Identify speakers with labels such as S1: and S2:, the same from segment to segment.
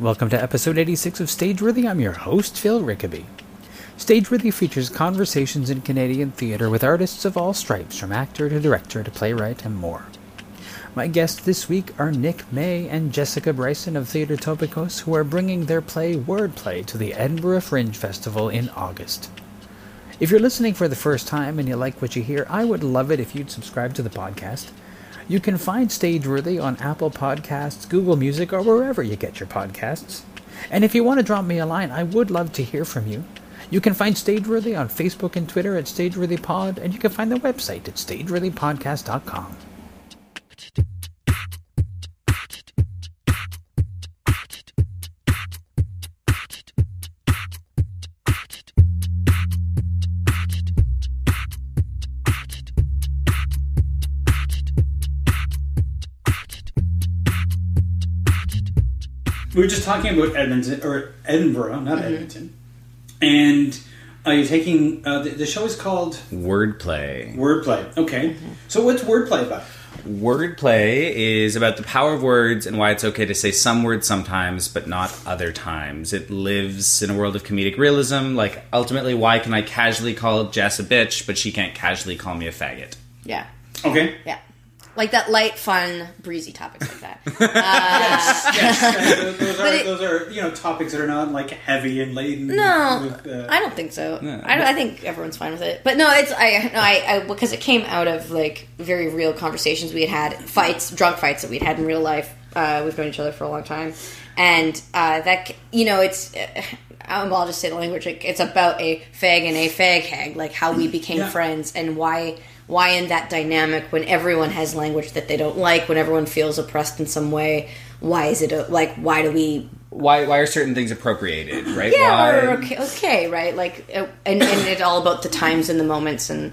S1: Welcome to episode 86 of Stageworthy. I'm your host, Phil Rickaby. Stageworthy features conversations in Canadian theatre with artists of all stripes, from actor to director to playwright and more. My guests this week are Nick May and Jessica Bryson of Theatre Topicos, who are bringing their play Wordplay to the Edinburgh Fringe Festival in August. If you're listening for the first time and you like what you hear, I would love it if you'd subscribe to the podcast. You can find Stageworthy on Apple Podcasts, Google Music, or wherever you get your podcasts. And if you want to drop me a line, I would love to hear from you. You can find Stageworthy on Facebook and Twitter at StageworthyPod, and you can find the website at StageworthyPodcast.com.
S2: we were just talking about Edmonton or Edinburgh, not Edmonton, and uh, you're taking uh, the, the show is called
S3: Wordplay.
S2: Wordplay. Okay, so what's wordplay about?
S3: Wordplay is about the power of words and why it's okay to say some words sometimes, but not other times. It lives in a world of comedic realism. Like, ultimately, why can I casually call Jess a bitch, but she can't casually call me a faggot?
S4: Yeah.
S2: Okay.
S4: Yeah. Like that light, fun, breezy topics like that.
S2: yes, yes. Those are
S4: it-
S2: those are you know topics that are not like heavy and laden.
S4: No,
S2: with, uh,
S4: I don't think so. I, don't- I think everyone's fine with it. But no, it's I no I, I because it came out of like very real conversations we had had, fights, drunk fights that we'd had in real life. Uh, we've known each other for a long time, and uh, that you know it's. Uh, I'll just say the language. It's about a fag and a fag hag, like how we became
S2: Yeah.
S4: friends and why why in that dynamic when everyone has language that they don't like, when everyone feels oppressed in some way. Why is it a, like? Why do we
S3: Why, why are certain things appropriated, right?
S4: yeah,
S3: why,
S4: or okay, okay, right? Like, uh, and, and it's all about the times and the moments, and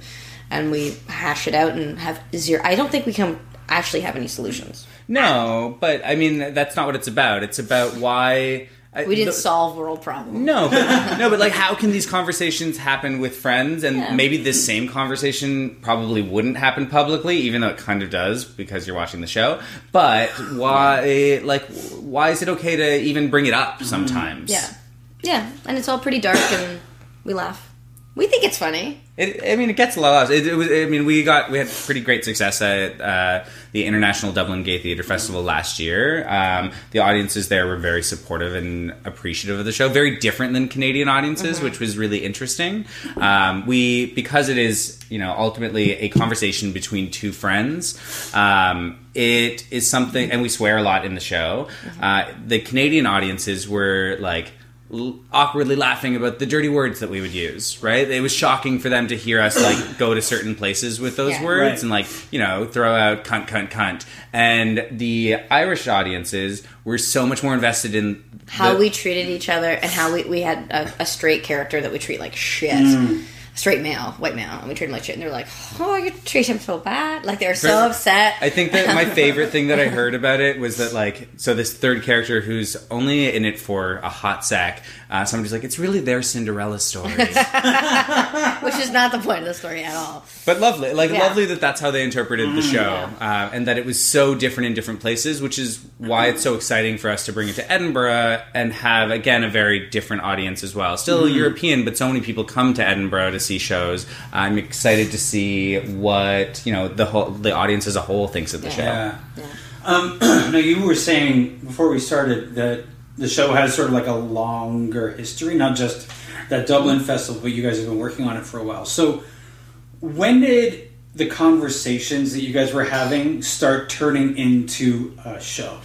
S4: and we hash it out and have zero. I don't think we can actually have any solutions.
S3: No, but I mean, that's not what it's about. It's about why. I-
S4: We didn't
S3: the-
S4: solve world problems.
S3: No, but, no, but like, how can these conversations happen with friends? And
S4: Yeah.
S3: maybe this same conversation probably wouldn't happen publicly, even though it kind of does because you're watching the show. But why, like, why is it okay to even bring it up sometimes?
S4: Yeah, yeah, and it's all pretty dark, and we laugh. We think it's funny.
S3: It, I mean, it gets a lot of. It, it was. I mean, we got we had pretty great success at uh, the International Dublin Gay Theatre Festival last year. Um, the audiences there were very supportive and appreciative of the show. Very different than Canadian audiences, which was really interesting. Um, we because it is you know ultimately a conversation between two friends. Um, it is something, and we swear a lot in the show. Uh, the Canadian audiences were like l- awkwardly laughing about the dirty words that we would use, right? It was shocking for them to hear us like go to certain places with those
S4: Yeah.
S3: words
S2: Right.
S3: and like, you know, throw out cunt, cunt, cunt. And the Irish audiences were so much more invested in
S4: How
S3: the-
S4: we treated each other, and how we we had a, a straight character that we treat like shit.
S3: Mm.
S4: Straight male, white male, and we treat him like shit. And they're like, "Oh, you treat him so bad." Like they're so upset.
S3: I think that my favorite thing that I heard about it was that like so this third character who's only in it for a hot sec. Uh, somebody's like, it's really their Cinderella story,
S4: which is not the point of the story at all.
S3: but lovely, like
S4: Yeah.
S3: lovely that that's how they interpreted the show, uh, and that it was so different in different places, which is why it's so exciting for us to bring it to Edinburgh and have again a very different audience as well. Still European, but so many people come to Edinburgh to see shows. I'm excited to see what you know the whole the audience as a whole thinks of the show.
S2: Yeah. Um, no, you were saying before we started that the show has sort of like a longer history, not just that Dublin festival, but you guys have been working on it for a while. So, when did the conversations that you guys were having start turning into a show?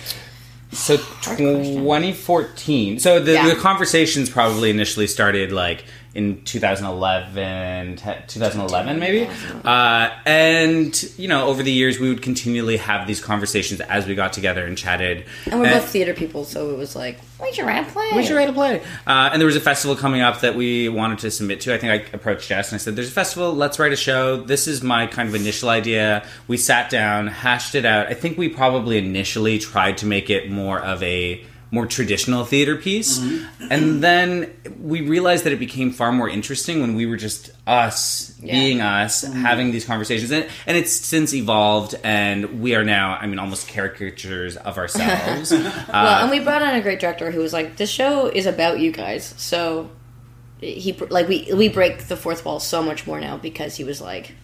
S3: So 2014. So the,
S4: Yeah.
S3: the conversations probably initially started like in 2011, 2011 maybe. Uh, and you know, over the years, we would continually have these conversations as we got together and chatted.
S4: And we're
S3: And-
S4: both theater people, so it was like, we should write a play.
S3: we should write a play. Uh, and there was a festival coming up that we wanted to submit to. I think I approached Jess and I said, There's a festival, let's write a show. This is my kind of initial idea. We sat down, hashed it out. I think we probably initially tried to make it more of a more traditional theater piece.
S2: Mm-hmm.
S3: And then we realized that it became far more interesting when we were just us
S4: Yeah.
S3: being us,
S2: Mm-hmm.
S3: having these conversations. And, and it's since evolved, and we are now, I mean, almost caricatures of ourselves. Uh,
S4: well, and we brought on a great director who was like, "This show is about you guys." So he like we we break the fourth wall so much more now because he was like,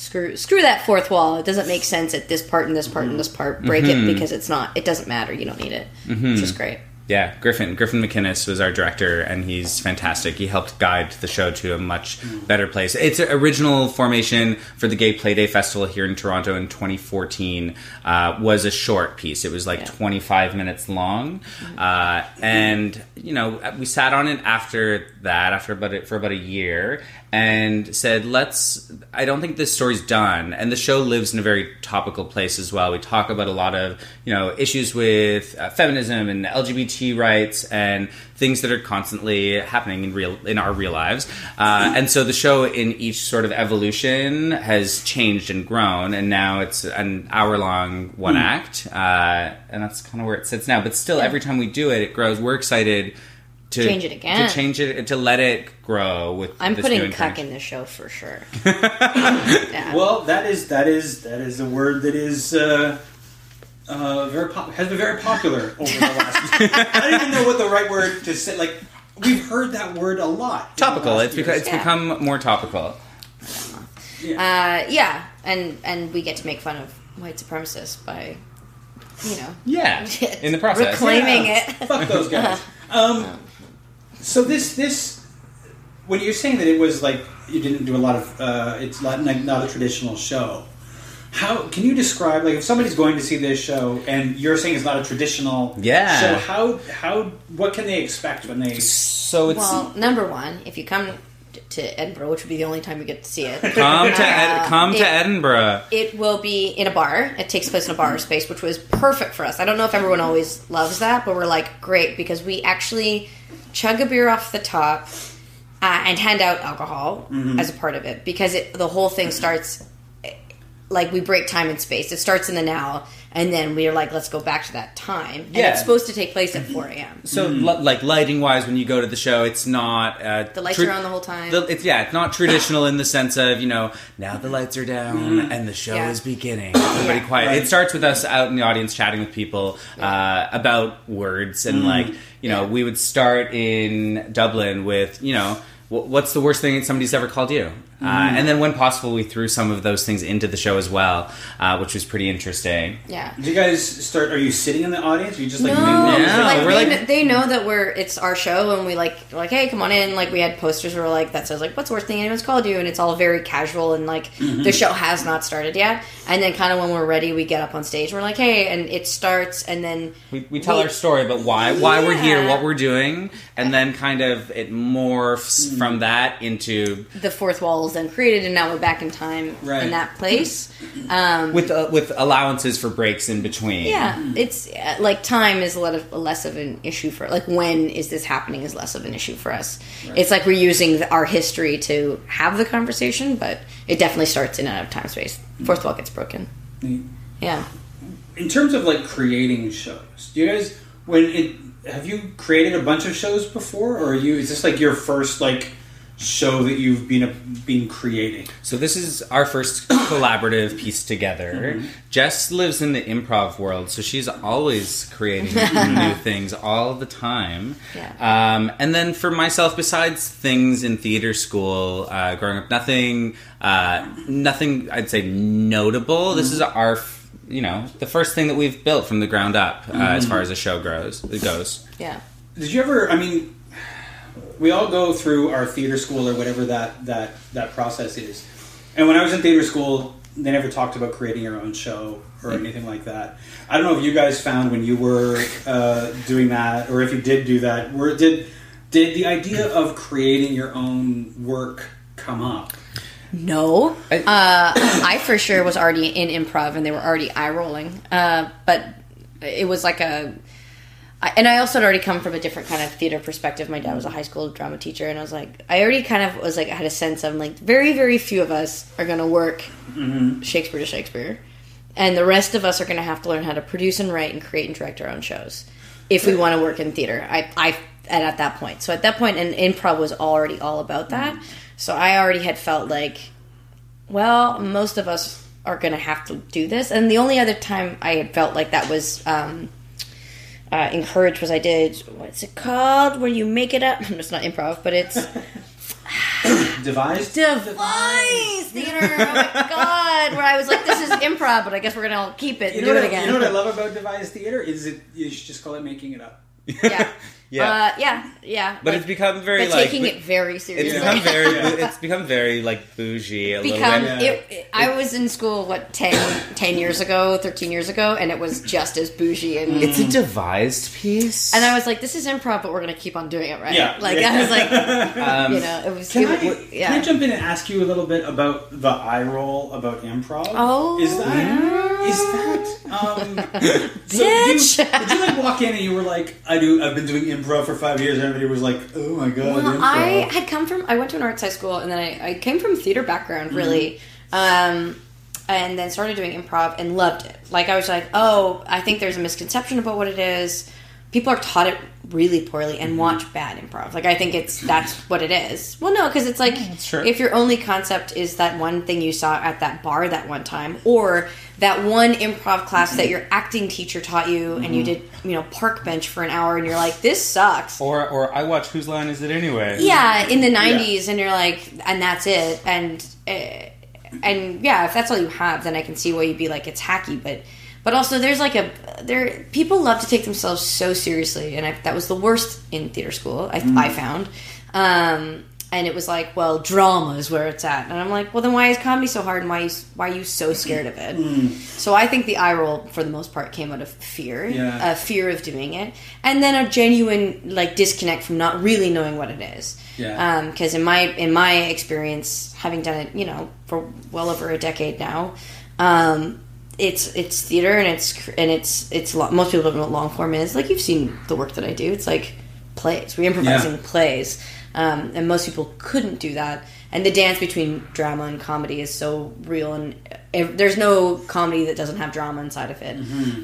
S4: "Screw screw that fourth wall. It doesn't make sense at this part and this part and this part. Break
S3: Mm-hmm.
S4: it because it's not. It doesn't matter. You don't need it." mm-hmm. Which is great.
S3: Yeah, Griffin Griffin McInnes was our director, and he's fantastic. He helped guide the show to a much better place. Its original formation for the Gay Playday Festival here in Toronto in 2014 uh, was a short piece. It was like
S4: Yeah.
S3: 25 minutes long, uh, and you know we sat on it after that, after about it, for about a year, and said, "Let's." I don't think this story's done, and the show lives in a very topical place as well. We talk about a lot of you know issues with uh, feminism and LGBT rights and things that are constantly happening in real in our real lives. Uh, and so the show, in each sort of evolution, has changed and grown, and now it's an hour long one act, uh, and that's kind of where it sits now. But still, every time we do it, it grows. We're excited. To
S4: Change it again.
S3: To change it, to let it grow with.
S4: I'm
S3: this
S4: putting
S3: new
S4: cuck in the show for sure. yeah.
S2: Well, that is that is that is a word that is uh, uh, very pop- has been very popular over the last. I don't even know what the right word to say. Like we've heard that word a lot.
S3: Topical. It's because it's
S4: Yeah.
S3: become more topical.
S4: Uh, yeah, and and we get to make fun of white supremacists by, you know,
S3: Yeah, in the process.
S4: reclaiming
S2: Yeah,
S4: it.
S2: Fuck those guys. Um, so this this when you're saying that it was like you didn't do a lot of uh, it's not not a traditional show. How can you describe like if somebody's going to see this show and you're saying it's not a traditional
S3: Yeah.
S2: show? How how what can they expect when they?
S3: So it's
S4: Well, number one, if you come t- to Edinburgh, which would be the only time you get to see it,
S3: come to Ed,
S4: Uh,
S3: come to
S4: it-
S3: Edinburgh.
S4: it will be in a bar. It takes place in a bar space, which was perfect for us. I don't know if everyone always loves that, but we're like, great, because we actually chug a beer off the top uh, and hand out alcohol as a part of it because it, the whole thing starts like we break time and space. It starts in the now, and then we're like, let's go back to that time. And
S3: Yeah.
S4: it's supposed to take place at 4 a.m.
S3: So, li- like lighting wise, when you go to the show, it's not uh,
S4: The lights are on the whole time.
S3: The, it's yeah, it's not traditional in the sense of you know now the lights are down and the show
S4: Yeah.
S3: is beginning. Everybody
S4: Yeah.
S3: quiet.
S2: Right.
S3: It starts with us out in the audience chatting with people uh, about words and like you know
S4: Yeah.
S3: we would start in Dublin with you know. wh- What's the worst thing that somebody's ever called you? Uh, and then, when possible, we threw some of those things into the show as well, uh, which was pretty interesting.
S4: Yeah.
S2: Did you guys start? Are you sitting in the audience? Or are you just like
S4: no,
S2: mingling?
S3: Yeah,
S4: like,
S3: we're
S4: they,
S3: like-
S4: kn- they know that we're it's our show, and we like we're like, hey, come on in. Like we had posters where like that says like, what's the worst thing anyone's called you, and it's all very casual and like
S3: Mm-hmm.
S4: the show has not started yet. And then kind of when we're ready, we get up on stage. We're like, hey, and it starts, and then
S3: We, we tell
S4: We-
S3: our story about why why we're here, what we're doing, and then kind of it morphs from that into
S4: the fourth wall is then created, and now we're back in time
S2: Right.
S4: in that place. Um,
S3: with uh, with allowances for breaks in between.
S4: Yeah, it's uh, like time is a lot of less of an issue for like when is this happening is less of an issue for us. It's like we're using the, our history to have the conversation, but it definitely starts in and out of time space. Fourth wall gets broken. Yeah,
S2: in terms of like creating shows, do you guys when it have you created a bunch of shows before, or are you is this like your first like show that you've been a, been creating?
S3: So this is our first collaborative piece together. Jess lives in the improv world, so she's always creating new things all the time.
S4: Yeah.
S3: Um, and then for myself, besides things in theater school, uh, growing up, nothing, uh, nothing I'd say notable. This is our, you know, the first thing that we've built from the ground up uh, as far as a show grows. It goes.
S4: yeah,
S2: Did you ever? I mean, we all go through our theater school or whatever that that that process is. And when I was in theater school, they never talked about creating your own show or anything like that. I don't know if you guys found when you were uh, doing that, or if you did do that, where did did the idea of creating your own work come up?
S4: no.
S3: I-
S4: uh, I for sure was already in improv, and they were already eye rolling. Uh, but it was like a. I, and I also had already come from a different kind of theater perspective. My dad was a high school drama teacher, and I was like, I already kind of was like, I had a sense of like, very, very few of us are going to work Shakespeare to Shakespeare, and the rest of us are going to have to learn how to produce and write and create and direct our own shows. if we want to work in theater. I, I, and at that point, so at that point, and improv was already all about that. So I already had felt like, well, most of us are going to have to do this. And the only other time I had felt like that was um, uh, encouraged was I did what's it called? Where you make it up? it's not improv, but it's
S2: Devised.
S4: device theater. Oh my god! Where I was like, this is improv, but I guess we're gonna keep it
S2: You
S4: and
S2: know,
S4: do
S2: what
S4: it
S2: I,
S4: again.
S2: you know what I love about devised theater is it you should just call it making it up.
S4: yeah,
S3: Yeah.
S4: uh, yeah, yeah.
S3: but
S4: Like,
S3: it's become very
S4: but
S3: like
S4: taking it very seriously.
S3: it's become very it's become very like bougie a
S4: become
S3: little bit.
S4: It, it- I was in school what 10, 10 years ago, thirteen years ago, and it was just as bougie and
S3: It's a devised piece.
S4: and I was like, this is improv, but we're gonna keep on doing it right.
S2: Yeah.
S4: like I was like,
S3: um,
S4: you know, it was.
S2: Can
S4: it
S2: I,
S4: yeah.
S2: can I jump in and ask you a little bit about the eye roll about improv?
S4: Oh.
S2: is that is that um? so
S4: Bitch.
S2: Did you, did you like walk in and you were like, I do. I've been doing improv for five years. and Everybody was like, Oh my god,
S4: Well,
S2: improv.
S4: I had come from. I went to an arts high school, and then I, I came from theater background, really, um, and then started doing improv and loved it. Like I was like, oh, I think there's a misconception about what it is. People are taught it really poorly and mm-hmm. watch bad improv. Like I think it's that's what it is. Well, no, because it's like
S3: true.
S4: if your only concept is that one thing you saw at that bar that one time, or that one improv class that mm-hmm. your acting teacher taught you, and you mm-hmm. did, you know, park bench for an hour, and you're like, this sucks.
S3: or or I watch Whose Line Is It Anyway?
S4: Yeah, in the '90s, and you're like, and that's it, and uh, and yeah, if that's all you have, then I can see why you'd be like, it's hacky, but but also there's like a there people love to take themselves so seriously, and I, that was the worst in theater school. I, I found, um, and it was like, well, drama is where it's at, and I'm like, well, then why is comedy so hard, and why why are you so scared of it? So I think the eye roll, for the most part, came out of fear,
S2: Yeah.
S4: a fear of doing it, and then a genuine like disconnect from not really knowing what it is.
S2: Yeah.
S4: Because in my in my experience, having done it, you know, for well over a decade now, um, it's it's theater and it's and it's it's most people don't know what long form is. Like you've seen the work that I do. It's like plays. We're improvising
S2: Yeah.
S4: plays, um, and most people couldn't do that. And the dance between drama and comedy is so real, and ev- there's no comedy that doesn't have drama inside of it.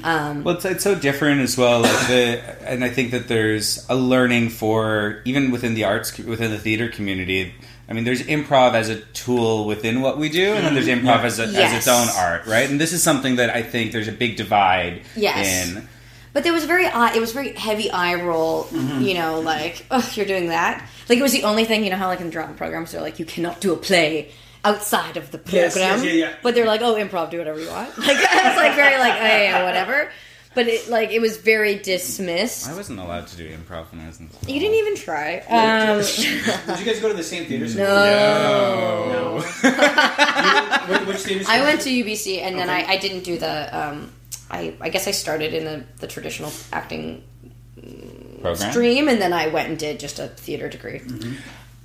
S4: Um,
S3: Well, it's, it's so different as well. Like the, and I think that there's a learning for even within the arts, within the theater community. I mean, there's improv as a tool within what we do, and then there's improv
S2: Yeah.
S3: as, a, as its own art, right? And this is something that I think there's a big divide
S4: Yes.
S3: in.
S4: But there was very eye, it was very heavy eye roll,
S2: Mm-hmm.
S4: you know, like, oh, you're doing that. Like it was the only thing, you know how like in drama programs they're like, you cannot do a play outside of the program.
S2: Yes, yes, yeah, yeah.
S4: But they're like, oh, improv, do whatever you want. Like it's like very like, oh, yeah, yeah, whatever. But it like it was very dismissed.
S3: I wasn't allowed to do improv when I was in school.
S4: You didn't even try. Um,
S2: Did you guys go to the same theater? school?
S4: no.
S2: Which, which theater?
S4: I went to UBC and then I, I didn't do the. Um, I I guess I started in the, the traditional acting
S3: program.
S4: stream and then I went and did just a theater degree.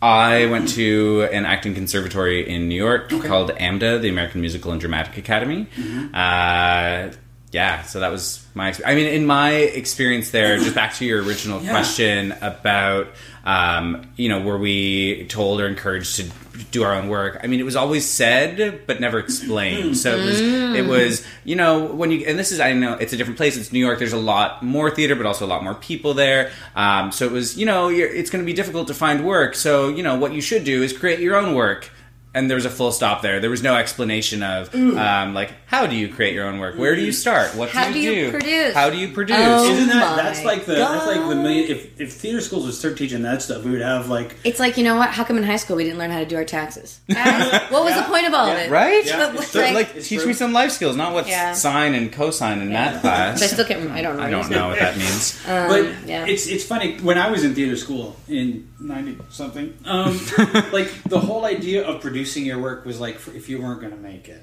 S3: I went to an acting conservatory in New York called AMDA, the American Musical and Dramatic Academy. Uh, yeah, so that was my. exp- I mean, in my experience there, just back to your original
S2: Yeah.
S3: question about, um, you know, were we told or encouraged to do our own work? I mean, it was always said, but never explained. So it was, it was, you know, when you, and this is, I know it's a different place. It's New York. There's a lot more theater, but also a lot more people there. Um, so it was, you know, you're, it's going to be difficult to find work. So, you know, what you should do is create your own work. And there was a full stop there. There was no explanation of, um, like, how do you create your own work? Where do you start? What
S4: How
S3: do
S4: do
S3: you
S4: you
S3: do?
S4: produce?
S3: How do you produce?
S4: Oh.
S2: Isn't that
S4: my
S2: that's like the that's like the
S4: God.
S2: million if, if theater schools would start teaching that stuff, we would have like
S4: It's like you know what? How come in high school we didn't learn how to do our taxes? Guys, what was
S2: Yeah.
S4: the point of all
S2: Yeah.
S4: of it?
S3: Right?
S2: Yeah,
S4: But,
S2: it's
S3: So,
S2: true.
S3: like,
S2: It's
S3: teach
S2: true.
S3: me some life skills, not what's
S4: Yeah.
S3: sine and cosine in math class.
S4: Which I still can't. remember. I don't know.
S3: I don't know what that means.
S2: but
S4: yeah.
S2: it's it's funny when I was in theater school in ninety something. Um, like the whole idea of producing your work was like for, if you weren't going to make it.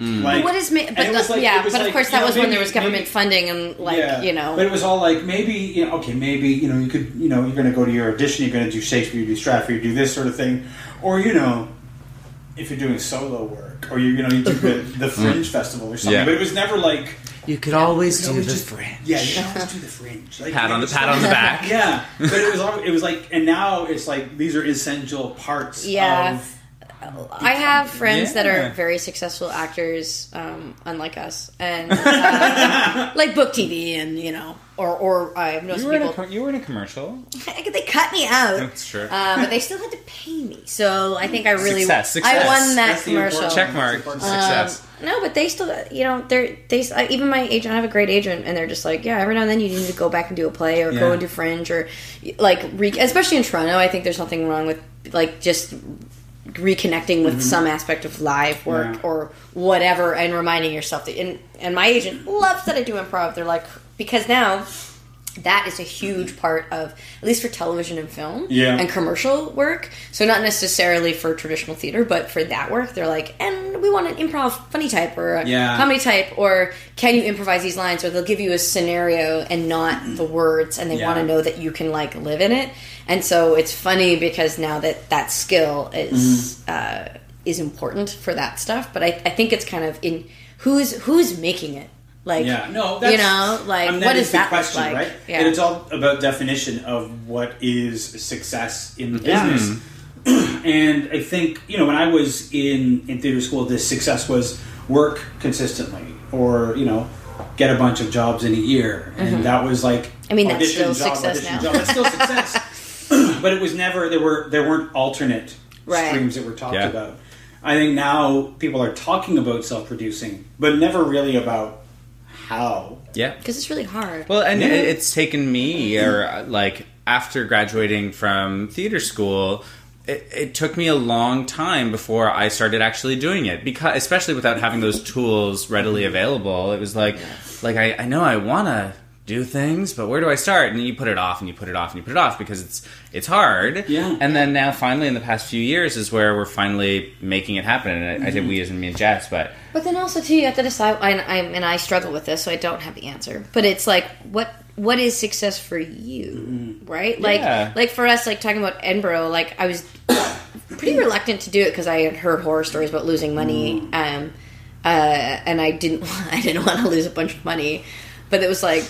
S2: Mm. Like,
S4: What is ma- but
S2: it
S4: the-
S2: like-
S4: yeah,
S2: it was
S4: but of course that
S2: know,
S4: was when there was government
S2: maybe-
S4: funding and like
S2: yeah.
S4: you know.
S2: But it was all like maybe you know okay maybe you know you could you know you're going to go to your audition you're going to do Shakespeare you do Stratford you do this sort of thing or you know if you're doing solo work or you you know you do the, the Fringe mm. Festival or something
S3: Yeah.
S2: but it was never like
S3: You could always
S2: do we just- yeah you can always do the Fringe like,
S3: Pat on the
S2: it's
S3: pat
S2: like-
S3: on the back.
S2: yeah but it was all, it was like and now it's like these are essential parts
S4: Yeah.
S2: of
S4: I have friends that are very successful actors, um, unlike us, and uh, like book TV, and you know, or or I know
S3: You
S4: some
S3: were, in a,
S4: people.
S3: co- you were in a commercial.
S4: they cut me out.
S3: That's true.
S4: Uh, but they still had to pay me, so I think I really
S3: Success, success.
S4: I won that
S2: That's
S4: commercial.
S2: important-
S3: Check mark.
S2: important.
S3: Success.
S4: No, but they still, you know, they're they even my agent. I have a great agent, and they're just like, yeah, every now and then you need to go back and do a play or
S2: Yeah.
S4: go and do Fringe or like, re- especially in Toronto. I think there's nothing wrong with like just reconnecting with some aspect of live work
S2: Mm-hmm. Yeah.
S4: or whatever, and reminding yourself that. And and my agent loves that I do improv. They're like because now. That is a huge part of, at least for television and film,
S2: Yeah.
S4: and commercial work. So not necessarily for traditional theater, but for that work, they're like, and we want an improv funny type or a
S2: Yeah.
S4: comedy type, or can you improvise these lines? Or they'll give you a scenario and not the words, and they
S2: Yeah.
S4: want to know that you can like live in it. And so it's funny because now that that skill is
S2: Mm-hmm.
S4: uh, is important for that stuff. But I, I think it's kind of in who's who's making it. Like
S2: Yeah, no, that's,
S4: you know, like
S2: I mean,
S4: what
S2: is
S4: that
S2: question,
S4: look like?
S2: right?
S4: Yeah.
S2: And it's all about definition of what is success in the
S4: Yeah.
S2: business. and I think you know when I was in in theater school, this success was work consistently, or you know, get a bunch of jobs in a year, and that was like
S4: Mm-hmm. I mean, that's still
S2: job,
S4: success
S2: audition,
S4: now.
S2: job. That's still success. but it was never there were there weren't alternate
S4: Right.
S2: streams that were talked
S3: Yeah.
S2: about. I think now people are talking about self producing, but never really about how.
S3: Yeah.
S4: because it's really hard.
S3: Well, and
S2: Yeah.
S3: it's taken me, or like after graduating from theater school, it, it took me a long time before I started actually doing it. Because, especially without having those tools readily available, it was like, like I, I know I want to do things, but where do I start? And you put it off, and you put it off, and you put it off because it's it's hard.
S2: Yeah.
S3: And then now, finally, in the past few years, is where we're finally making it happen. And I, I think we, as in me and Jess, but
S4: But then also too, you have to decide. And I, and I struggle with this, so I don't have the answer. But it's like, what what is success for you, right? Like
S3: Yeah.
S4: like for us, like talking about Edinburgh. Like I was pretty reluctant to do it because I had heard horror stories about losing money, um, uh, and I didn't I didn't want to lose a bunch of money. But it was like,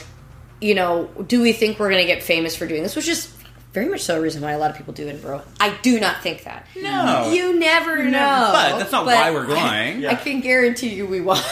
S4: you know, do we think we're going to get famous for doing this? Which is very much so a reason why a lot of people do Edinburgh. I do not think that.
S3: No.
S4: you never know.
S3: but that's not
S4: But
S3: why we're going.
S4: I can guarantee you we won't.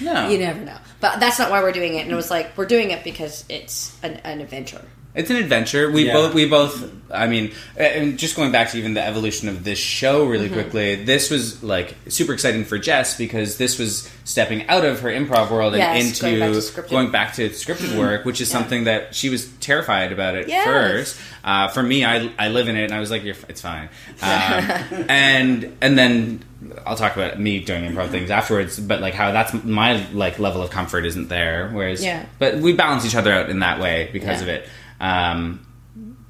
S3: No.
S4: You never know. But that's not why we're doing it. And it was like, we're doing it because it's an, an adventure.
S3: It's an adventure. We
S2: Yeah.
S3: both, we both. I mean, and just going back to even the evolution of this show really
S4: Mm-hmm.
S3: quickly. This was like super exciting for Jess because this was stepping out of her improv world and into
S4: going back to scripted.
S3: going back to scripted work, which is something that she was terrified about at
S4: Yes.
S3: first. Uh, for me, I, I live in it, and I was like, You're, "It's fine." Um, and and then I'll talk about me doing improv things afterwards. But like how that's my like level of comfort isn't there. Whereas,
S4: Yeah.
S3: But we balance each other out in that way because
S4: Yeah.
S3: of it. Um,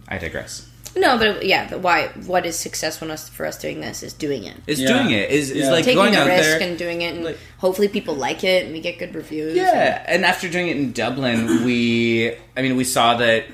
S3: I digress.
S4: No, but yeah, but why? What is success when us for us doing this? Is doing it,
S3: Is
S2: Yeah.
S3: doing it is is
S2: Yeah.
S3: like
S4: taking
S3: going
S4: the
S3: out
S4: risk
S3: there.
S4: and doing it, and
S3: like-
S4: hopefully people like it and we get good reviews.
S3: Yeah, and after doing it in Dublin, we, I mean, we saw that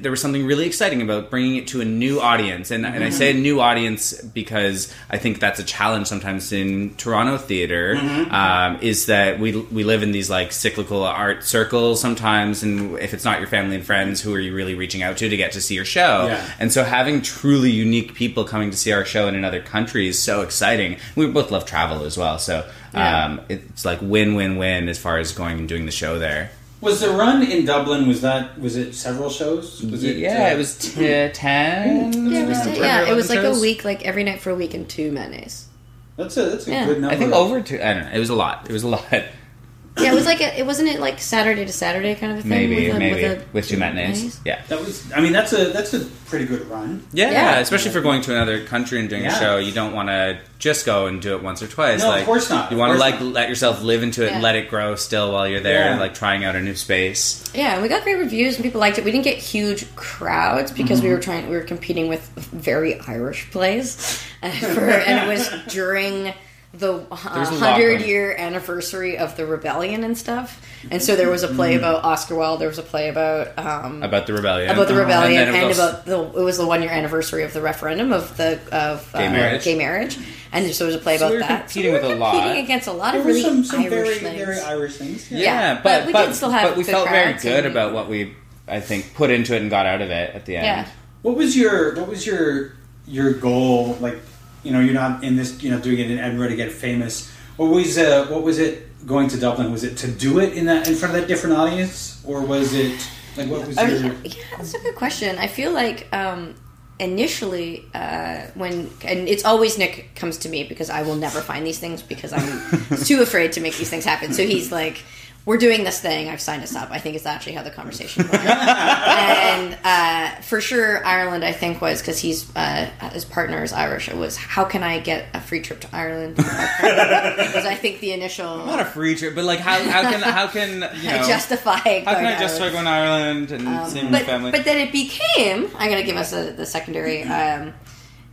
S3: there was something really exciting about bringing it to a new audience, and, and I say a new audience because I think that's a challenge sometimes in Toronto theater. Um, is that we we live in these like cyclical art circles sometimes, and if it's not your family and friends, who are you really reaching out to to get to see your show?
S2: Yeah.
S3: And so having truly unique people coming to see our show in another country is so exciting. We both love travel as well, so
S4: Yeah.
S3: um, it's like win win win as far as going and doing the show there.
S2: Was the run in Dublin? Was that was it several shows? Was it?
S3: yeah,
S2: uh,
S3: it was t- ten.
S4: Yeah, it was,
S3: Ten,
S4: yeah, it was like
S3: shows.
S4: a week, like every night for a week and two matinees.
S2: That's a that's a
S4: Yeah.
S2: good number.
S3: I think over two. I don't know. It was a lot. It was a lot.
S4: Yeah, it was like a, it wasn't it like Saturday to Saturday kind of a thing.
S3: Maybe,
S4: with a,
S3: maybe
S4: with, a,
S3: with two matinees. Yeah.
S2: that was. I mean, that's a that's a pretty good run.
S3: yeah,
S4: Yeah.
S3: Especially for going to another country and doing
S2: Yeah.
S3: a show, you don't want to just go and do it once or twice.
S2: No, of course not.
S3: You want to like
S2: not.
S3: let yourself live into it and let it grow still while you're there,
S2: Yeah.
S3: like trying out a new space.
S4: Yeah, and we got great reviews and people liked it. We didn't get huge crowds because
S3: Mm-hmm.
S4: we were trying we were competing with very Irish plays, uh, for, and it was during the uh,
S3: There's a lot
S4: hundred
S3: going-
S4: year anniversary of the rebellion and stuff. And so there was a play
S3: Mm-hmm.
S4: about Oscar Wilde. There was a play about um,
S3: About the rebellion.
S4: about the
S3: Uh-huh.
S4: rebellion
S3: then it
S4: and, about the it was the one year anniversary of the referendum of the of uh,
S3: Gay marriage.
S4: gay marriage. And so there was a play
S3: So
S4: about
S3: we
S4: that.
S3: competing
S4: we
S3: with
S4: were
S3: a lot.
S4: competing against a lot
S2: There
S4: of really
S2: some, some
S4: Irish
S2: very
S4: things.
S2: very Irish things.
S3: Yeah,
S4: Yeah,
S3: but,
S4: but we
S3: but,
S4: did still have
S3: but we
S4: the
S3: felt very good
S4: and-
S3: about what we, I think, put into it and got out of it at the end.
S4: Yeah.
S2: What was your What was your your goal like you know, you're not in this, you know, doing it in Edinburgh to get famous. What was uh, what was it going to Dublin? Was it to do it in that in front of that different audience, or was it like what was your?
S4: yeah, that's a good question. I feel like um, initially uh, when and it's always Nick comes to me because I will never find these things because I'm too afraid to make these things happen. So he's like, "We're doing this thing. I've signed us up." I think it's actually how the conversation went. and uh, for sure, Ireland. I think was because he's uh, his partner is Irish. It was how can I get a free trip to Ireland? was I think the initial
S3: Not a free trip, but like how how can how can you know
S4: justify.
S3: how can I justify going to Ireland and seeing my family?
S4: but then it became i'm going to give us a, the secondary um,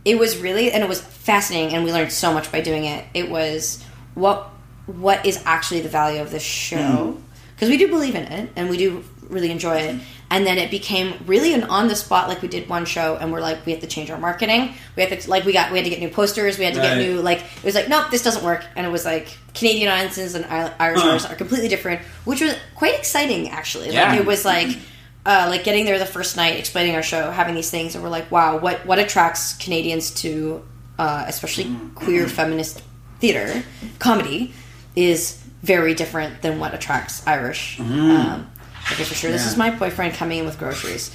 S4: it was really and it was fascinating and we learned so much by doing it it was what what is actually the value of this show because we do believe in it and we do really enjoy it and then it became really an on the spot like we did one show and we're like we have to change our marketing. We had to like we got we had to get new posters we had to get new like it was like nope this doesn't work. And it was like canadian audiences and Ir- irish audiences are completely different which was quite exciting actually.
S3: Yeah.
S4: like it was like uh, like getting there the first night, explaining our show, having these things, and we're like, wow, what what attracts Canadians to, uh, especially queer feminist theater comedy, is very different than what attracts Irish. Um, okay, for sure. This is my boyfriend coming in with groceries.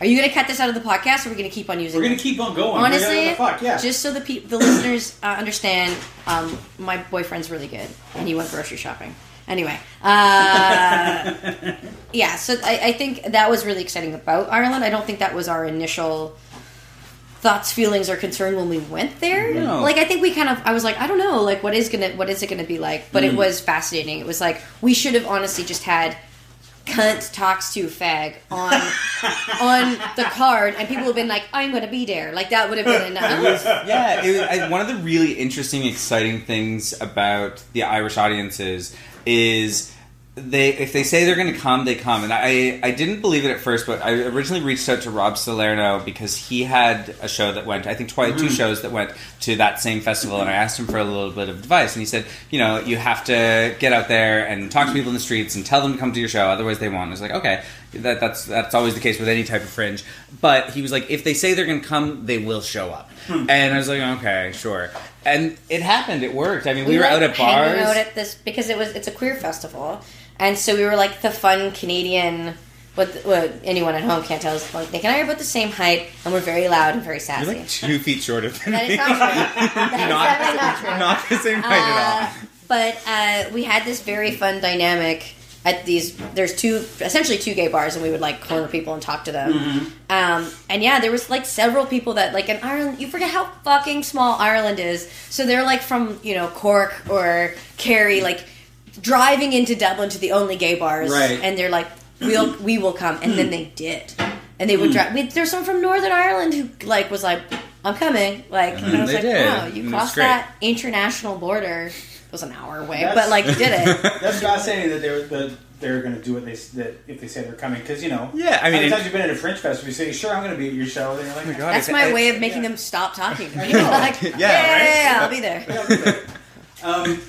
S4: Are you going to cut this out of the podcast, or are we going to keep on using? It?
S2: We're gonna keep on going.
S4: Honestly,
S2: the fuck, yeah.
S4: just so the pe- the listeners uh, understand, um, my boyfriend's really good, and he went grocery shopping. Anyway, uh, yeah. So I, I think that was really exciting about Ireland. I don't think that was our initial thoughts, feelings, or concern when we went there.
S3: No.
S4: Like I think we kind of, I was like, I don't know, like what is gonna, what is it gonna be like? But
S2: Mm.
S4: it was fascinating. It was like we should have honestly just had cunt talks to fag on on the card and people have been like i'm gonna be there. Like that would have been enough.
S3: yeah, it was, I, one of the really interesting, exciting things about the Irish audiences is they if they say they're going to come, they come. And I I didn't believe it at first, but I originally reached out to Rob Salerno because he had a show that went. I think twice, two hmm. shows that went to that same festival, and I asked him for a little bit of advice, and he said, you know, you have to get out there and talk to people in the streets and tell them to come to your show, otherwise they won't. I was like, okay, that, that's that's always the case with any type of fringe. But he was like, if they say they're going to come, they will show up. Hmm. And I was like, okay, sure. And it happened. It worked. I mean, we, were
S4: like
S3: out at bars.
S4: out at this because it was it's a queer festival, and so we were like the fun Canadian. What, what anyone at home can't tell is like Nick and I are about the same height, and we're very loud and very sassy.
S3: You're like two feet shorter than
S4: that
S3: me.
S4: is not true. That is
S3: not,
S4: definitely not true.
S3: not the same height
S4: Uh,
S3: at all.
S4: but uh, we had this very fun dynamic at these. There's two, essentially two gay bars, and we would like corner people and talk to them.
S3: Mm-hmm.
S4: Um, and yeah, there was like several people that like in Ireland. You forget how fucking small Ireland is. So they're like from you know Cork or Kerry, like driving into Dublin to the only gay bars,
S2: Right.
S4: And they're like, "We'll we will come," and then they did. And they would
S3: Hmm.
S4: drive. We, there's someone from Northern Ireland who like was like, "I'm coming." Like, and I was
S3: they
S4: like,
S3: did.
S4: "Wow, you
S3: And
S4: crossed that international border." It was an hour away,
S2: That's-
S4: but like you did it.
S2: That's fascinating that they're that they're going to do what they s- that if they say they're coming because you know.
S3: Yeah, I mean,
S2: how many times you've been at a Fringe festival, you say, "Sure, I'm going to be at your show," then you're like,
S3: Oh my God.
S4: That's my
S3: it-
S4: way of making
S2: yeah.
S4: them stop talking to me.
S2: Know.
S4: like, yeah,
S3: Yeah,
S4: yeah,
S3: right?
S4: yeah, I'll be there.
S2: "Yeah, I'll be there." um,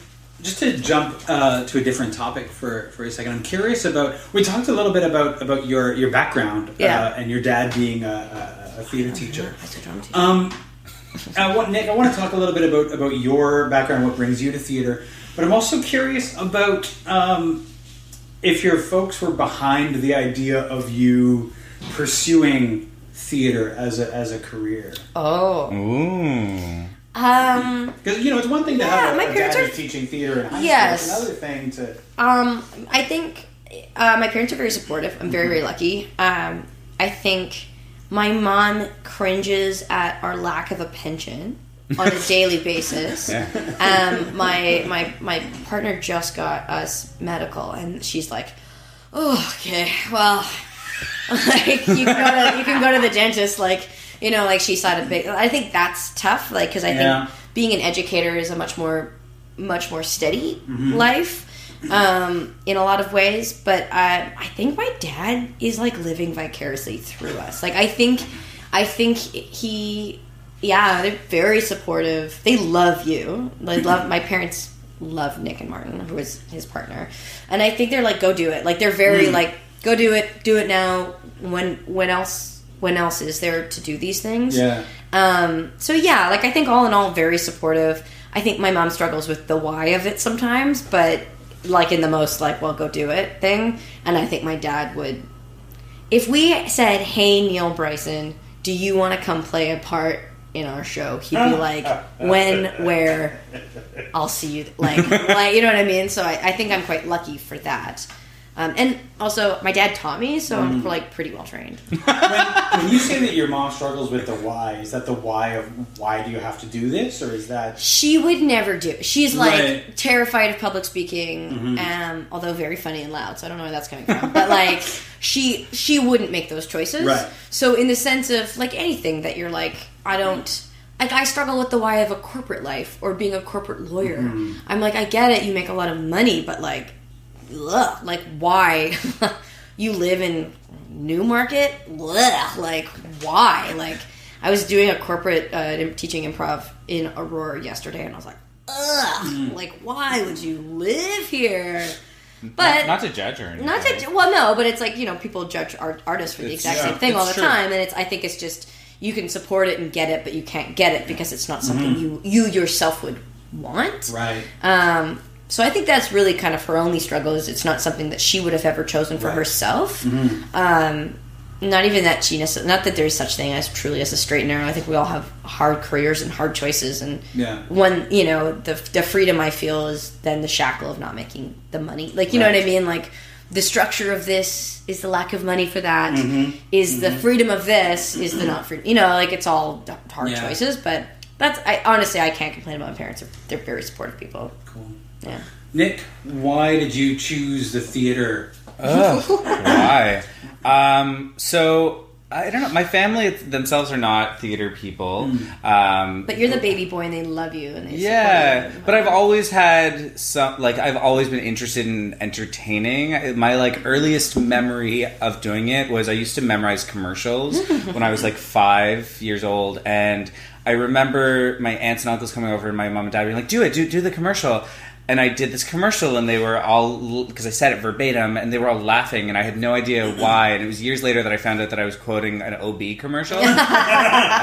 S2: just to jump uh, to a different topic for, for a second, I'm curious about. We talked a little bit about about your your background
S4: Yeah.
S2: uh, and your dad being a, a, a theater teacher.
S4: I said drum too.
S2: Um, I want, Nick, I want to talk a little bit about, about your background, what brings you to theater, but I'm also curious about um, if your folks were behind the idea of you pursuing theater as a, as a career.
S4: Oh,
S3: Ooh.
S4: Um,
S2: Because, you know, it's one thing to
S4: Yeah,
S2: have a,
S4: my parents are-
S2: teaching theater in high
S4: Yes.
S2: school. It's another thing to...
S4: um, I think uh, my parents are very supportive. I'm very, very lucky. Um, I think my mom cringes at our lack of a pension on a daily basis.
S3: Yeah.
S4: Um, my my my partner just got us medical, and she's like, "Oh, okay, well, like you can go to you can go to the dentist, like you know, like she saw a big. I think that's tough, like because I
S2: Yeah.
S4: think being an educator is a much more much more steady life um, in a lot of ways. But I, I think my dad is like living vicariously through us. Like I think, I think he, yeah, they're very supportive. They love you. They love my parents. Love Nick and Martin, who is his partner, and I think they're like, go do it. Like they're very like, go do it, do it now. When when else when else is there to do these things?
S2: Yeah.
S4: Um, so yeah, like I think all in all, very supportive. I think my mom struggles with the why of it sometimes, but like in the most like, well, go do it thing. And I think my dad would, if we said, "Hey, Neil Bryson, do you want to come play a part in our show?" He'd be like, "When, where? I'll see you." Like, like you know what I mean. So I, I think I'm quite lucky for that. Um, and also, my dad taught me, so I'm like pretty well trained.
S2: when, when you say that your mom struggles with the why, is that the why of why do you have to do this, or is that
S4: She would never do. She's like
S2: Right.
S4: terrified of public speaking, um, although very funny and loud. So I don't know where that's coming from. But like, she she wouldn't make those choices.
S2: Right.
S4: So in the sense of like anything that you're like, I don't. Like I struggle with the why of a corporate life or being a corporate lawyer. I'm like, I get it. You make a lot of money, but like, ugh, like why? you live in Newmarket? Ugh, like why? Like I was doing a corporate uh, teaching improv in Aurora yesterday, and I was like, ugh, like why would you live here? But
S3: not to judge or anything.
S4: not to well, no, but it's like you know people judge art, artists for the
S3: It's-
S4: exact
S2: yeah,
S4: same thing all the
S2: true.
S4: time, and it's I think it's just you can support it and get it, but you can't get it because it's not something you you yourself would want.
S2: right?
S4: Um, so I think that's really kind of her only struggle is it's not something that she would have ever chosen for
S2: Right.
S4: herself. Um, not even that she necess- not that there's such thing as truly as a straight and narrow. I think we all have hard careers and hard choices, and
S2: Yeah.
S4: one you know the the freedom I feel is then the shackle of not making the money. Like you know what I mean? Like the structure of this is the lack of money for that. Is
S2: Mm-hmm.
S4: the freedom of this is the not freedom. You know, like it's all hard
S2: Yeah.
S4: choices, but. That's I honestly I can't complain about my parents. They're very supportive people.
S2: Cool.
S4: Yeah.
S2: Nick, why did you choose the theater?
S3: Why? Um, so I don't know. My family themselves are not theater people. Um,
S4: But you're the baby boy, and they love you, and they
S3: yeah,
S4: you.
S3: but I've always had some like I've always been interested in entertaining. My like earliest memory of doing it was I used to memorize commercials when I was like five years old, and I remember my aunts and uncles coming over, and my mom and dad being like, "Do it, do do the commercial." And I did this commercial, and they were all because I said it verbatim, and they were all laughing, and I had no idea why. And it was years later that I found out that I was quoting an OB commercial.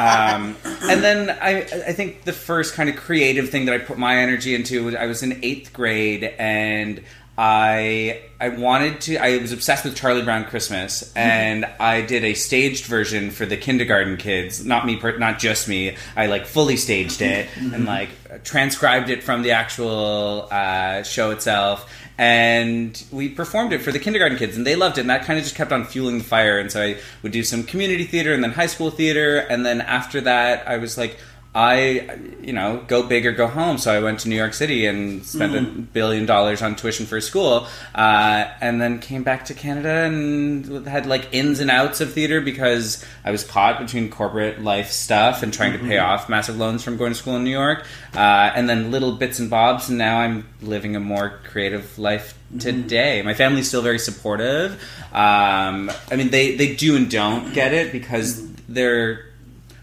S3: Um, and then I, I think the first kind of creative thing that I put my energy into was I was in eighth grade and I I wanted to I was obsessed with Charlie Brown Christmas and I did a staged version for the kindergarten kids. Not me per- not just me. I like fully staged it and like transcribed it from the actual uh, show itself. And we performed it for the kindergarten kids and they loved it and that kind of just kept on fueling the fire. And so i would do some community theater and then high school theater and then after that i was like i you know go big or go home. So i went to new york city and spent a billion dollars on tuition for school uh, and then came back to canada and had like ins and outs of theater because i was caught between corporate life stuff and trying to pay off massive loans from going to school in new york uh, and then little bits and bobs and now i'm living a more creative life today. My family's still very supportive. Um, i mean they, they do and don't get it because they're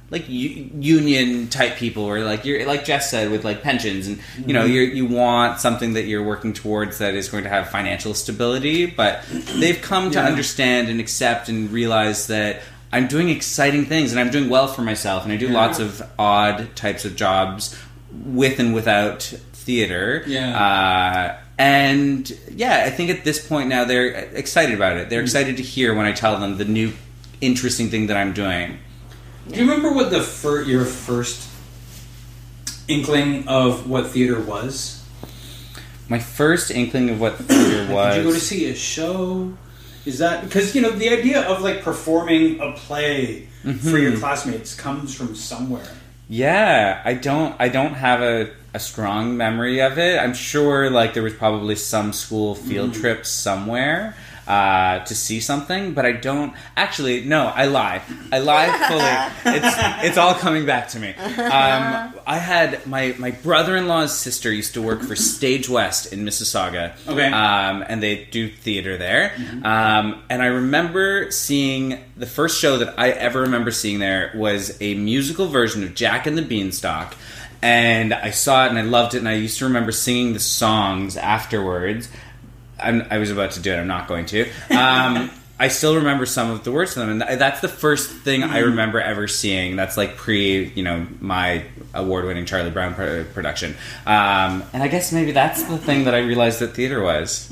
S3: like u- union type people or like you're like Jess said with like pensions and you know you you want something that you're working towards that is going to have financial stability but they've come to
S2: Yeah.
S3: understand and accept and realize that I'm doing exciting things and I'm doing well for myself and I do lots of odd types of jobs with and without theater.
S2: Yeah.
S3: uh, and yeah I think at this point now they're excited about it. They're excited to hear when I tell them the new interesting thing that I'm doing
S2: Do you remember what the fir- your first inkling of what theater was?
S3: My first inkling of what theater was.
S2: Did you go to see a show? Is that because you know the idea of like performing a play for your classmates comes from somewhere?
S3: yeah, I don't. I don't have a, a strong memory of it. I'm sure like there was probably some school field
S2: Mm-hmm.
S3: trip somewhere uh, to see something, but I don't. Actually, no, I lie. I lie fully. it's it's all coming back to me. Um, I had my my brother in law's sister used to work for Stage West in Mississauga.
S2: Okay.
S3: um, and they do theater there. Um, and I remember seeing the first show that I ever remember seeing there was a musical version of Jack and the Beanstalk. And I saw it and I loved it, and I used to remember singing the songs afterwards. I'm, I was about to do it. I'm not going to. Um, I still remember some of the words to them, and th- that's the first thing I remember ever seeing. That's like pre, you know, my award-winning Charlie Brown pro- production. Um, and I guess maybe that's the thing that I realized that theater was.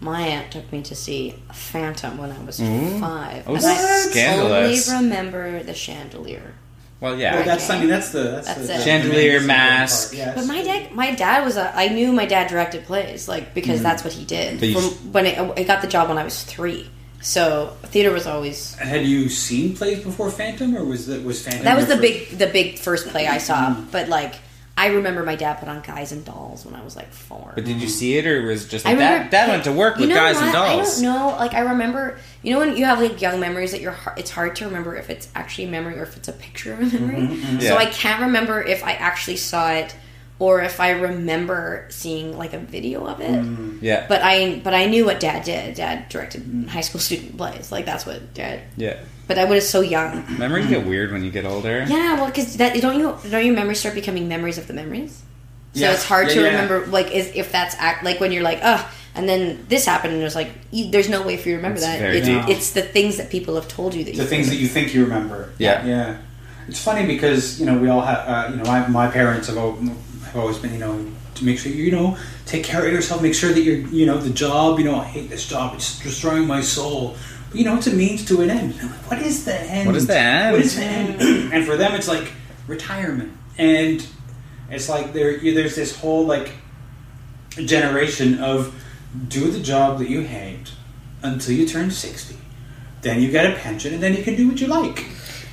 S4: My aunt took me to see Phantom when I was five.
S3: Oh,
S4: and I
S3: scandalous.
S4: only remember the chandelier.
S3: Well, yeah.
S2: Well, that's I mean that's the that's,
S4: That's
S2: the, the
S3: Chandelier, mask.
S2: part. Yes.
S4: But my dad, my dad was a. I knew my dad directed plays, like because mm. that's what he did.
S3: But
S4: From when I, I got the job when I was three, so theater was always
S2: Had you seen plays before Phantom, or was that was Phantom?
S4: that was the
S2: first-
S4: big the big first play I saw. Mm. But like I remember my dad put on Guys and Dolls when I was like four.
S3: But did you see it, or was it just like
S4: remember
S3: dad? Dad went to work
S4: you
S3: with
S4: know
S3: guys and dolls.
S4: I don't know. Like I remember, you know, when you have like young memories that you're, it's hard to remember if it's actually a memory or if it's a picture of a memory. Mm-hmm, mm-hmm.
S3: Yeah.
S4: So I can't remember if I actually saw it or if I remember seeing like a video of it.
S3: Yeah,
S4: But I, but I knew what Dad did. Dad directed high school student plays. Like that's what Dad.
S3: yeah.
S4: But I was so young.
S3: Memories get weird when you get older.
S4: Yeah, well, because that don't you don't your memories start becoming memories of the memories? So
S2: Yeah.
S4: it's hard
S2: Yeah,
S4: to
S2: yeah.
S4: remember, like, is, if that's act like when you're like, ugh, and then this happened, and it's like, you, there's no way for you to remember
S3: It's
S4: that. It's,
S2: deep.
S4: it's the things that people have told you that
S2: the
S4: you
S2: things that you think you remember.
S3: Yeah.
S2: yeah. It's funny because you know we all have uh, you know my, my parents have, have always been you know to make sure you you know take care of yourself, make sure that you're you know the job. You know I hate this job; it's destroying my soul. But you know it's a means to an end. What is the end?
S3: What is the end?
S2: What is the end? and for them, it's like retirement, and it's like there you- there's this whole like generation of do the job that you hate until you turn 60 then you get a pension and then you can do what you like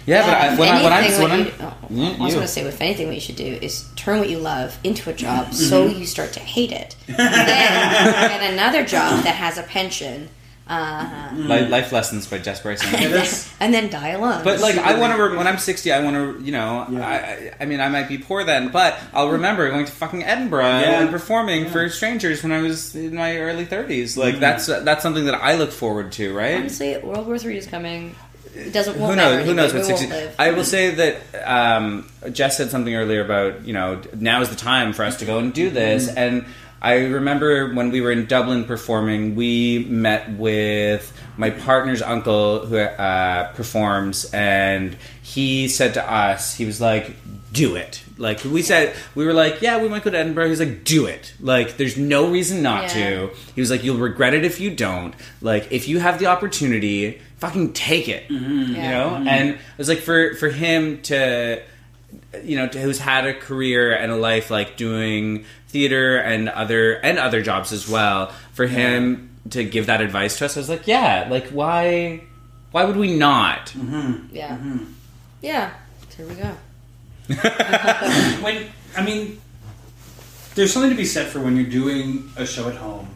S3: Yeah, but I,
S4: if
S3: when, I, when I'm
S4: anything,
S3: when
S4: what
S3: I'm
S4: you- oh,
S3: Yeah,
S4: I was going to say, if anything, what you should do is turn what you love into a job, so you start to hate it, and then get another job that has a pension, uh,
S3: Li- life lessons by Jess Bryson.
S4: and, then,
S2: that's-
S4: and then die alone.
S3: But like, I want to
S2: great.
S3: when I'm 60, I want to, you know,
S2: Yeah.
S3: I, I, I mean, I might be poor then, but I'll remember going to fucking Edinburgh
S2: Yeah.
S3: and performing for strangers when I was in my early 30s. Like
S2: Mm.
S3: that's that's something that I look forward to, right?
S4: honestly, World War Three is coming. It doesn't.
S3: who knows? Who knows
S4: anyway.
S3: what
S4: We
S3: 60?
S4: live.
S3: I will say that um, Jess said something earlier about you know now is the time for us to go and do this,
S4: Mm-hmm.
S3: and I remember when we were in Dublin performing, we met with my partner's uncle who uh, performs, and he said to us, he was like, "Do it." Like we said, we were like, "Yeah, we might go to Edinburgh." He's like, "Do it." Like there's no reason not
S4: Yeah.
S3: to. He was like, "You'll regret it if you don't." Like if you have the opportunity, fucking take it mm-hmm. you
S4: Yeah.
S3: know mm-hmm. and it was like for for him to you know to, who's had a career and a life like doing theater and other and other jobs as well for him to give that advice to us i was like yeah like why why would we not mm-hmm.
S4: Yeah. Yeah. Here we go.
S2: when I mean, there's something to be said for when you're doing a show at home,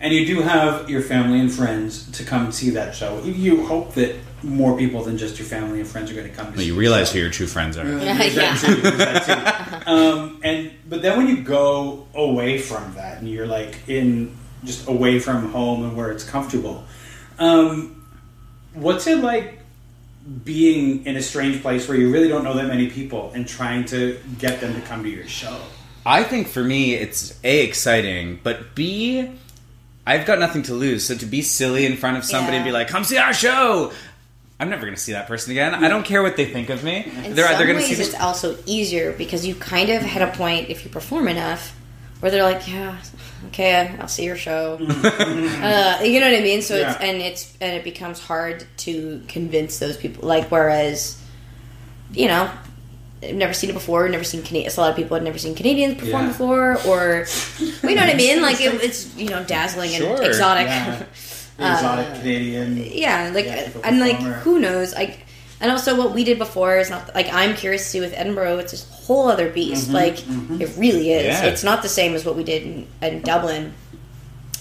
S2: and you do have your family and friends to come and see that show. You, you hope that more people than just your family and friends are going to come. To see
S3: you
S2: the
S3: realize
S2: show.
S3: who your true friends are
S4: Yeah.
S2: There's that too, that too. Um, and but then when you go away from that and you're like in just away from home and where it's comfortable, um, what's it like being in a strange place where you really don't know that many people and trying to get them to come to your show?
S3: I think for me, it's a exciting, but b, I've got nothing to lose. So to be silly in front of somebody and be like, "Come see our show," I'm never going to see that person again. I don't care what they think of me.
S4: In
S3: they're
S4: some
S3: they're going to
S4: ways,
S3: see
S4: it's also easier because you kind of hit a point if you perform enough where they're like, yeah, okay, I'll see your show. uh, you know what I mean? So it's and it's and it becomes hard to convince those people. Like whereas, you know. I've never seen it before. Never seen Canadians. A lot of people had never seen Canadians perform
S2: Yeah.
S4: before, or well, you know what I mean. Like it, it's you know dazzling
S3: Sure,
S4: and exotic.
S2: Yeah. Exotic Canadian.
S4: yeah like
S2: Yeah, typical
S4: and like who knows like and also what we did before is not like i'm curious to see with edinburgh it's a whole other beast
S2: Mm-hmm,
S4: like mm-hmm. it really is
S3: Yeah.
S4: it's not the same as what we did in, in dublin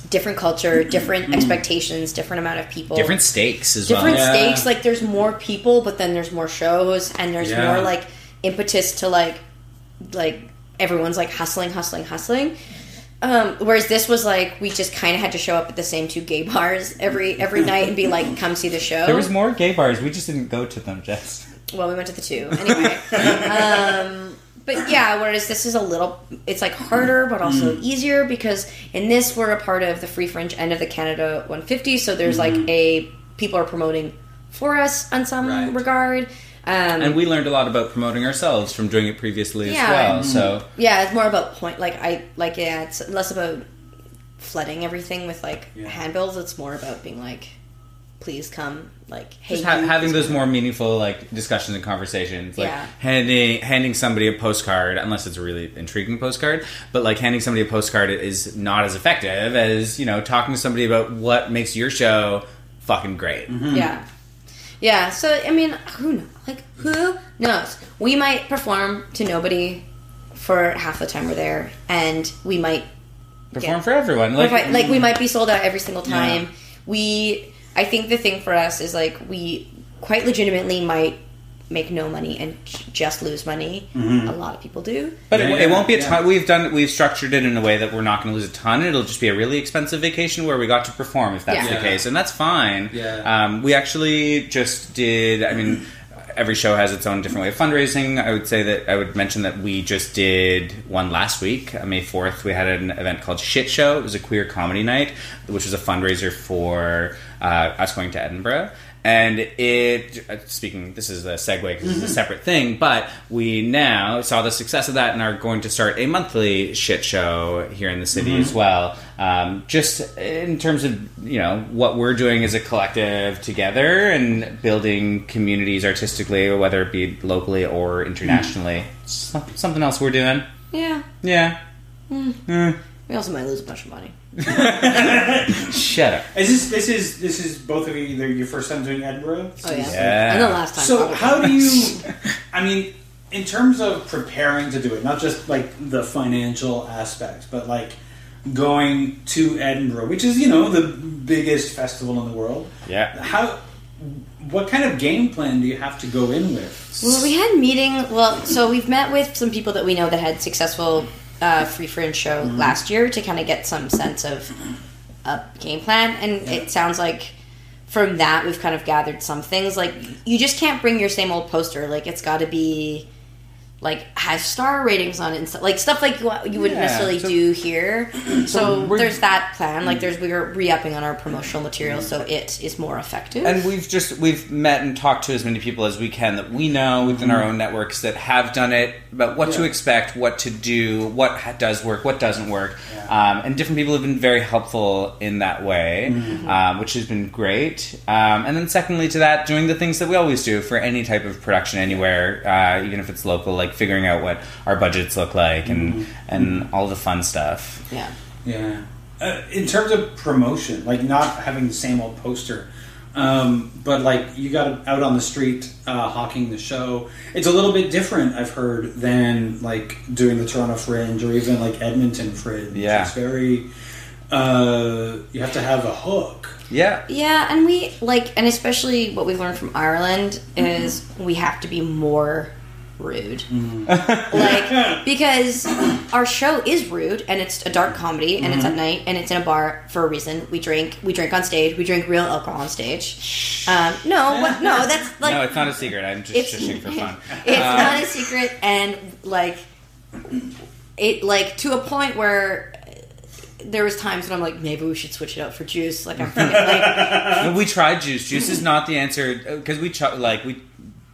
S4: different culture mm-hmm. different mm-hmm. expectations different amount of people
S3: different stakes as
S4: different
S3: well.
S2: Yeah.
S4: stakes like there's more people but then there's more shows and there's
S2: Yeah.
S4: more like impetus to like like everyone's like hustling hustling hustling um, whereas this was like we just kind of had to show up at the same two gay bars every every night and be like come see the show
S3: There was more gay bars. We just didn't go to them, Jess.
S4: well we went to the two anyway um, but yeah whereas this is a little it's like harder but also easier because in this we're a part of the free fringe end of the canada 150 so there's like a people are promoting for us on some
S3: Right.
S4: regard. Um,
S3: and we learned a lot about promoting ourselves from doing it previously
S4: Yeah.
S3: as well. So
S4: yeah, it's more about point. Like I like yeah, it's less about flooding everything with like
S2: Yeah.
S4: handbills. It's more about being like, please come. Like hey,
S3: just ha-
S4: you,
S3: having those
S4: come.
S3: more meaningful like discussions and conversations, like
S4: Yeah.
S3: handing handing somebody a postcard, unless it's a really intriguing postcard, but like handing somebody a postcard is not as effective as you know talking to somebody about what makes your show fucking great.
S4: Yeah. Yeah, so I mean, who knows? Like, who knows? We might perform to nobody for half the time we're there, and we might
S3: Perform
S4: Yeah.
S3: for everyone,
S4: like,
S3: like
S4: like we mm. might be sold out every single
S2: Yeah.
S4: time. We, I think the thing for us is like we quite legitimately might make no money and just lose money. A lot of people do.
S3: But
S2: Yeah,
S3: it,
S2: yeah,
S3: it won't be a
S2: yeah.
S3: ton. We've done. We've structured it in a way that we're not going to lose a ton. It'll just be a really expensive vacation where we got to perform, if that's
S4: Yeah.
S3: the
S2: Yeah.
S3: case, and that's fine.
S2: Yeah.
S3: Um, we actually just did. I mean, every show has its own different way of fundraising. I would say that I would mention that we just did one last week, uh, May fourth. We had an event called Shit Show. It was a queer comedy night, which was a fundraiser for uh, us going to Edinburgh. And it, uh, speaking, this is a segue because
S2: Mm-hmm.
S3: it's a separate thing, but we now saw the success of that and are going to start a monthly shit show here in the city
S2: Mm-hmm.
S3: as well. Um, just in terms of, you know, what we're doing as a collective together and building communities artistically, whether it be locally or internationally. So- something else we're doing.
S4: Yeah.
S3: Yeah.
S4: We also might lose a bunch of money.
S3: Shut up.
S2: Is this this is this is both of you either your first time doing Edinburgh?
S4: Oh yeah.
S3: Yeah.
S4: And the last time.
S2: So
S4: probably.
S2: how do you? I mean, in terms of preparing to do it, not just like the financial aspects, but like going to Edinburgh, which is you know the biggest festival in the world.
S3: Yeah.
S2: How? What kind of game plan do you have to go in with?
S4: Well, we had meeting. Well, so we've met with some people that we know that had successful uh, free fringe show last year to kind of get some sense of a game plan, and it sounds like from that we've kind of gathered some things. Like you just can't bring your same old poster. Like it's got to be like has star ratings on it and stuff like stuff like what you wouldn't
S3: Yeah,
S4: necessarily
S3: so-
S4: do here. So,
S3: we're-
S4: there's that plan. Like there's we're re-upping on our promotional material so it is more effective.
S3: And we've just we've met and talked to as many people as we can that we know within our own networks that have done it, about what to expect, what to do, what does work, what doesn't work,
S2: Yeah.
S3: um, and different people have been very helpful in that way, um, which has been great. Um, and then secondly to that, doing the things that we always do for any type of production anywhere, uh, even if it's local, like figuring out what our budgets look like and and all the fun stuff.
S4: yeah.
S2: Yeah. Uh, in terms of promotion, like not having the same old poster, um, but like you got out on the street uh, hawking the show. It's a little bit different, I've heard, than like doing the Toronto Fringe or even like Edmonton Fringe.
S3: Yeah.
S2: It's very. Uh, you have to have a hook.
S3: Yeah.
S4: Yeah, and we like, and especially what we've learned from Ireland is we have to be more rude. like, because our show is rude, and it's a dark comedy, and it's at night, and it's in a bar for a reason. We drink, we drink on stage, we drink real alcohol on stage. Um, no, what, no, that's like
S3: no, it's not a secret. I'm just
S4: it's
S3: shushing for fun.
S4: It's
S3: Um,
S4: not a secret, and like it, like to a point where there was times when I'm like, maybe we should switch it out for juice. Like I'm thinking, like
S3: we tried juice. Juice is not the answer because we ch- like we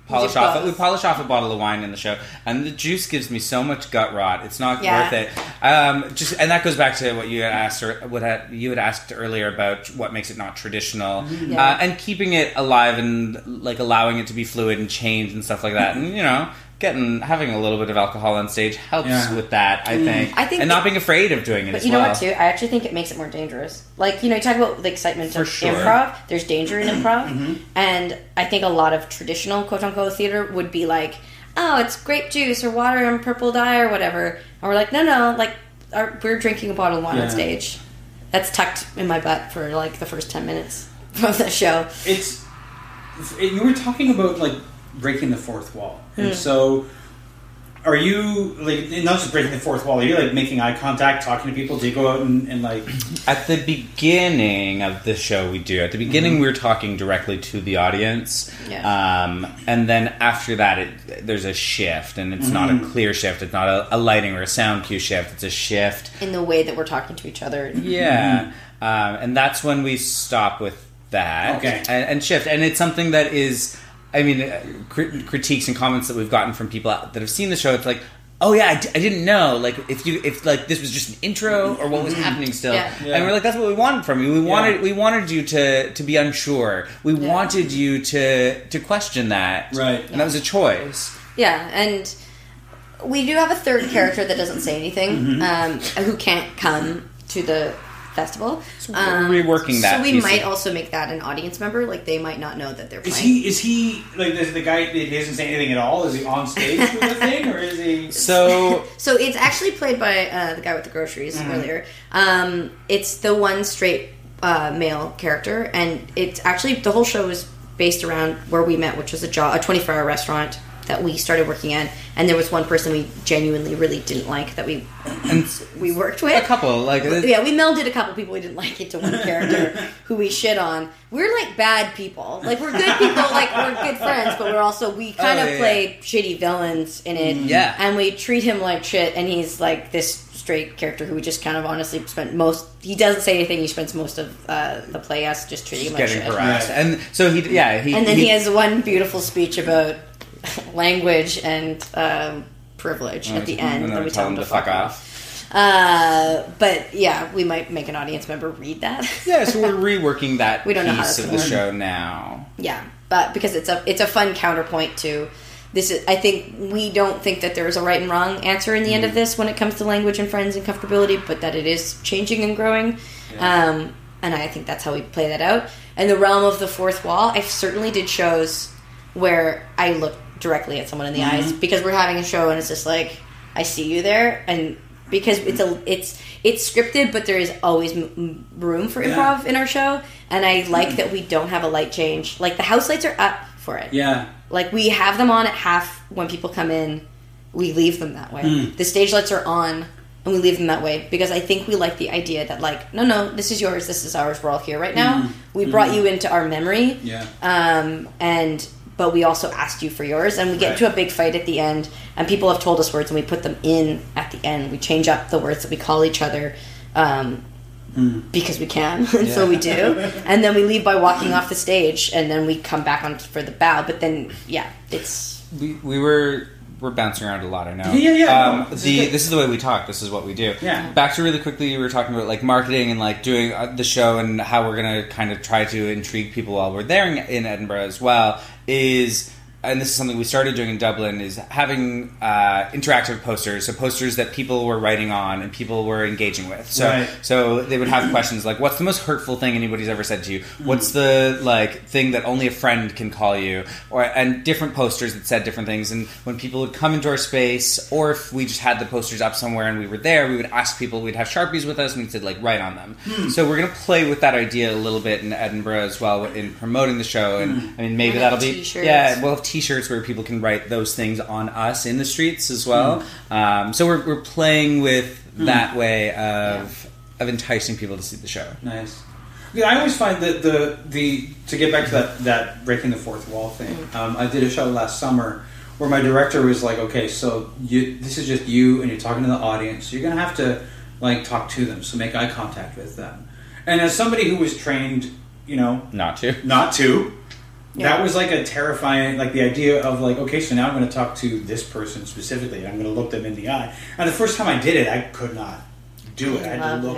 S3: polish off
S4: both.
S3: we polish off a bottle of wine in the show, and the juice gives me so much gut rot. It's not
S4: Yeah.
S3: worth it. Um, just and that goes back to what you had asked or what had, you had asked earlier about what makes it not traditional,
S4: Yeah.
S3: uh, and keeping it alive and like allowing it to be fluid and change and stuff like that. And you know. Getting having a little bit of alcohol on stage helps
S2: Yeah.
S3: with that, I think.
S4: I think
S3: and not being afraid of doing it
S4: But
S3: as
S4: you know
S3: well.
S4: what, too? I actually think it makes it more dangerous. Like, you know, you talk about the excitement
S3: For
S4: of
S3: sure.
S4: improv. There's danger in improv.
S3: Mm-hmm.
S4: And I think a lot of traditional quote unquote theater would be like, oh, it's grape juice or water and purple dye or whatever. And we're like, no, no, like, our, we're drinking a bottle of wine
S2: Yeah.
S4: on stage. That's tucked in my butt for like the first 10 minutes of the show.
S2: It's you were talking about like breaking the fourth wall,
S4: Hmm.
S2: and so are you like not just breaking the fourth wall? Are you like making eye contact, talking to people? Do you go out and, and like
S3: At the beginning of the show, we do. At the beginning, we are talking directly to the audience,
S4: Yeah.
S3: um, and then after that, it, there's a shift, and it's not a clear shift. It's not a, a lighting or a sound cue shift. It's a shift.
S4: In the way that we're talking to each other.
S3: Yeah, um, and that's when we stop with that
S2: Okay.
S3: and, and shift. And it's something that is, I mean, uh, crit- critiques and comments that we've gotten from people that have seen the show. It's like, oh yeah, I, d- I didn't know. Like if you if like this was just an intro or what was happening still.
S4: Yeah.
S2: Yeah.
S3: And we're like, that's what we wanted from you. We wanted
S2: Yeah.
S3: we wanted you to to be unsure. We
S4: Yeah.
S3: wanted you to to question that.
S2: Right.
S3: And that was a choice.
S4: Yeah, and we do have a third character that doesn't say anything, um, who can't come to the festival. Um,
S3: we're reworking that
S4: So we might
S3: of-
S4: also make that an audience member. Like they might not know that they're Playing.
S2: Is he? Is he like the, the guy? That doesn't say anything at all. Is he on stage with the thing, or is he?
S3: So
S4: So it's actually played by uh, the guy with the groceries
S2: Mm-hmm.
S4: earlier. Um, it's the one straight uh, male character, and it's actually the whole show is based around where we met, which was a job, a twenty four hour restaurant that we started working in, and there was one person we genuinely really didn't like that we
S3: and
S4: we worked with.
S3: a couple like
S4: Yeah, we melded a couple people we didn't like into one character who we shit on. We're like bad people. Like we're good people, like we're good friends, but we're also we kind
S3: Oh,
S4: of
S3: yeah,
S4: play shitty villains in it.
S3: Yeah.
S4: And we treat him like shit and he's like this straight character who we just kind of honestly spent most he doesn't say anything, he spends most of uh, the play us just treating him like
S3: getting
S4: shit.
S3: harassed. And so he yeah, he
S4: And then he, has one beautiful speech about language and um, privilege at the end.
S3: and
S4: Then we tell them to fuck off.
S3: off.
S4: Uh, but yeah, we might make an audience member read that.
S3: Yeah, so we're reworking that
S4: We don't know how that's
S3: of the
S4: gonna
S3: show now.
S4: yeah, but because it's a it's a fun counterpoint to this. Is, I think we don't think that there is a right and wrong answer in the end of this when it comes to language and friends and comfortability, but that it is changing and growing. Um, and I think that's how we play that out. In the realm of the fourth wall, I certainly did shows where I looked directly at someone in the eyes because we're having a show and it's just like I see you there, and because it's a it's it's scripted, but there is always m- room for
S2: Yeah.
S4: improv in our show, and I like that we don't have a light change. Like the house lights are up for it.
S2: Yeah.
S4: Like we have them on at half when people come in. We leave them that way.
S2: Hmm.
S4: The stage lights are on, and we leave them that way because I think we like the idea that like no no this is yours this is ours we're all here right now. We brought you into our memory.
S2: Yeah.
S4: Um, and but we also asked you for yours, and we get
S2: Right.
S4: into a big fight at the end. And people have told us words, and we put them in at the end. We change up the words that we call each other. Um, because we can, and so we do, and then we leave by walking off the stage, and then we come back on for the bow. But then, yeah, it's
S3: We, we were we're bouncing around a lot. I know.
S2: Yeah, yeah,
S3: Um,
S2: no, this is
S3: the
S2: good.
S3: this is the way we talk. This is what we do.
S2: Yeah.
S3: Back to really quickly, we were talking about like marketing and like doing uh, the show and how we're gonna kind of try to intrigue people while we're there in, in Edinburgh as well. Is and this is something we started doing in Dublin is having uh, interactive posters, so posters that people were writing on and people were engaging with. So
S2: Right.
S3: so they would have questions like, "What's the most hurtful thing anybody's ever said to you? Mm-hmm. What's the like thing that only a friend can call you?" Or and different posters that said different things. And when people would come into our space, or if we just had the posters up somewhere and we were there, we would ask people. We'd have sharpies with us and we'd say like, "Write on them." Hmm. So we're gonna play with that idea a little bit in Edinburgh as well in promoting the show. And hmm. I mean, maybe
S4: And
S3: that'll be
S4: t-shirts.
S3: yeah. We'll have T-shirts where people can write those things on us in the streets as well. Um, so we're, we're playing with that way of of enticing people to see the show.
S2: Nice. Yeah, I always find that the the to get back to that that breaking the fourth wall thing. Um, I did a show last summer where my director was like, "Okay, so you this is just you and you're talking to the audience. So You're gonna have to like talk to them, so make eye contact with them." And as somebody who was trained, you know,
S3: Not to.
S2: not to.
S4: Yeah.
S2: That was like a terrifying, like the idea of like, okay, so now I'm going to talk to this person specifically. and I'm going to look them in the eye. And the first time I did it, I could not do it. I had
S4: love
S2: to look.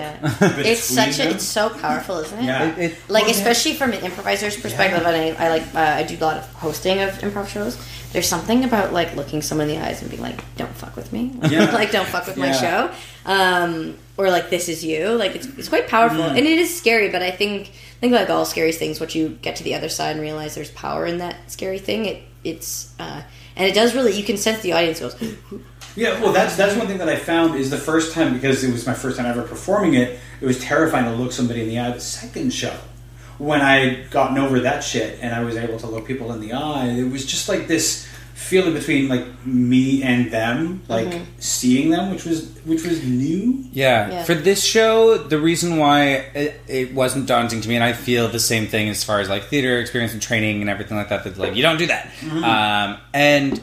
S4: it. it's such a
S2: them.
S4: it's so powerful, isn't it?
S2: Yeah.
S3: It- it-
S4: like
S2: Well, yeah.
S4: especially from an improviser's perspective and I, I like uh, I do a lot of hosting of improv shows there's something about like looking someone in the eyes and being like don't fuck with me
S2: Yeah.
S4: like don't fuck with my show um, or like this is you like it's, it's quite powerful
S2: Mm.
S4: and it is scary but I think I think like all scary things once you get to the other side and realize there's power in that scary thing it it's uh, and it does really you can sense the audience goes
S2: Yeah, well, that's that's one thing that I found is the first time because it was my first time ever performing it. It was terrifying to look somebody in the eye. The second show, when I gotten over that shit and I was able to look people in the eye, it was just like this feeling between like me and them, like seeing them, which was which was new.
S3: Yeah.
S4: Yeah.
S3: For this show, the reason why it, it wasn't daunting to me, and I feel the same thing as far as like theater experience and training and everything like that, that like, you don't do that. Um, and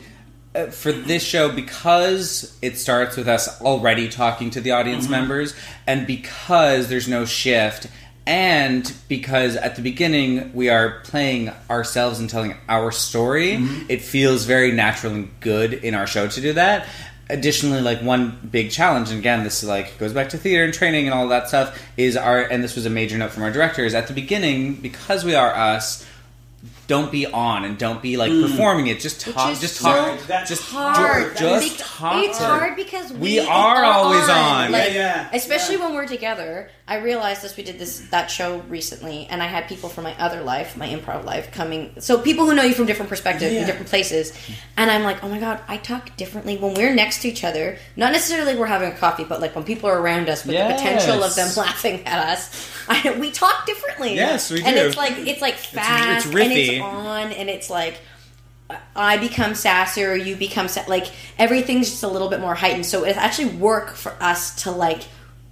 S3: uh, for this show, because it starts with us already talking to the audience members, and because there's no shift, and because at the beginning we are playing ourselves and telling our story, mm-hmm. it feels very natural and good in our show to do that. Additionally, like one big challenge, and again, this like goes back to theater and training and all that stuff, is our and this was a major note from our director is at the beginning because we are us. Don't be on and don't be like hmm. performing it. Just talk.
S4: is
S3: Just
S4: so
S3: talk.
S2: That's
S3: just
S4: hard.
S3: Just
S4: Bec-
S3: talk.
S4: It's hard because we,
S3: We are always on.
S4: Like,
S2: Yeah, yeah.
S4: Especially when we're together. I realized this. We did this that show recently, and I had people from my other life, my improv life, coming. So people who know you from different perspectives
S2: Yeah.
S4: in different places, and I'm like, oh my god, I talk differently when we're next to each other. Not necessarily we're having a coffee, but like when people are around us with the potential of them laughing at us, I, we talk differently.
S3: Yes, we do.
S4: And it's like it's like fast
S3: it's
S4: and
S3: riffy.
S4: it's on and it's like I become sassier, you become sa- like everything's just a little bit more heightened. So it actually work for us to like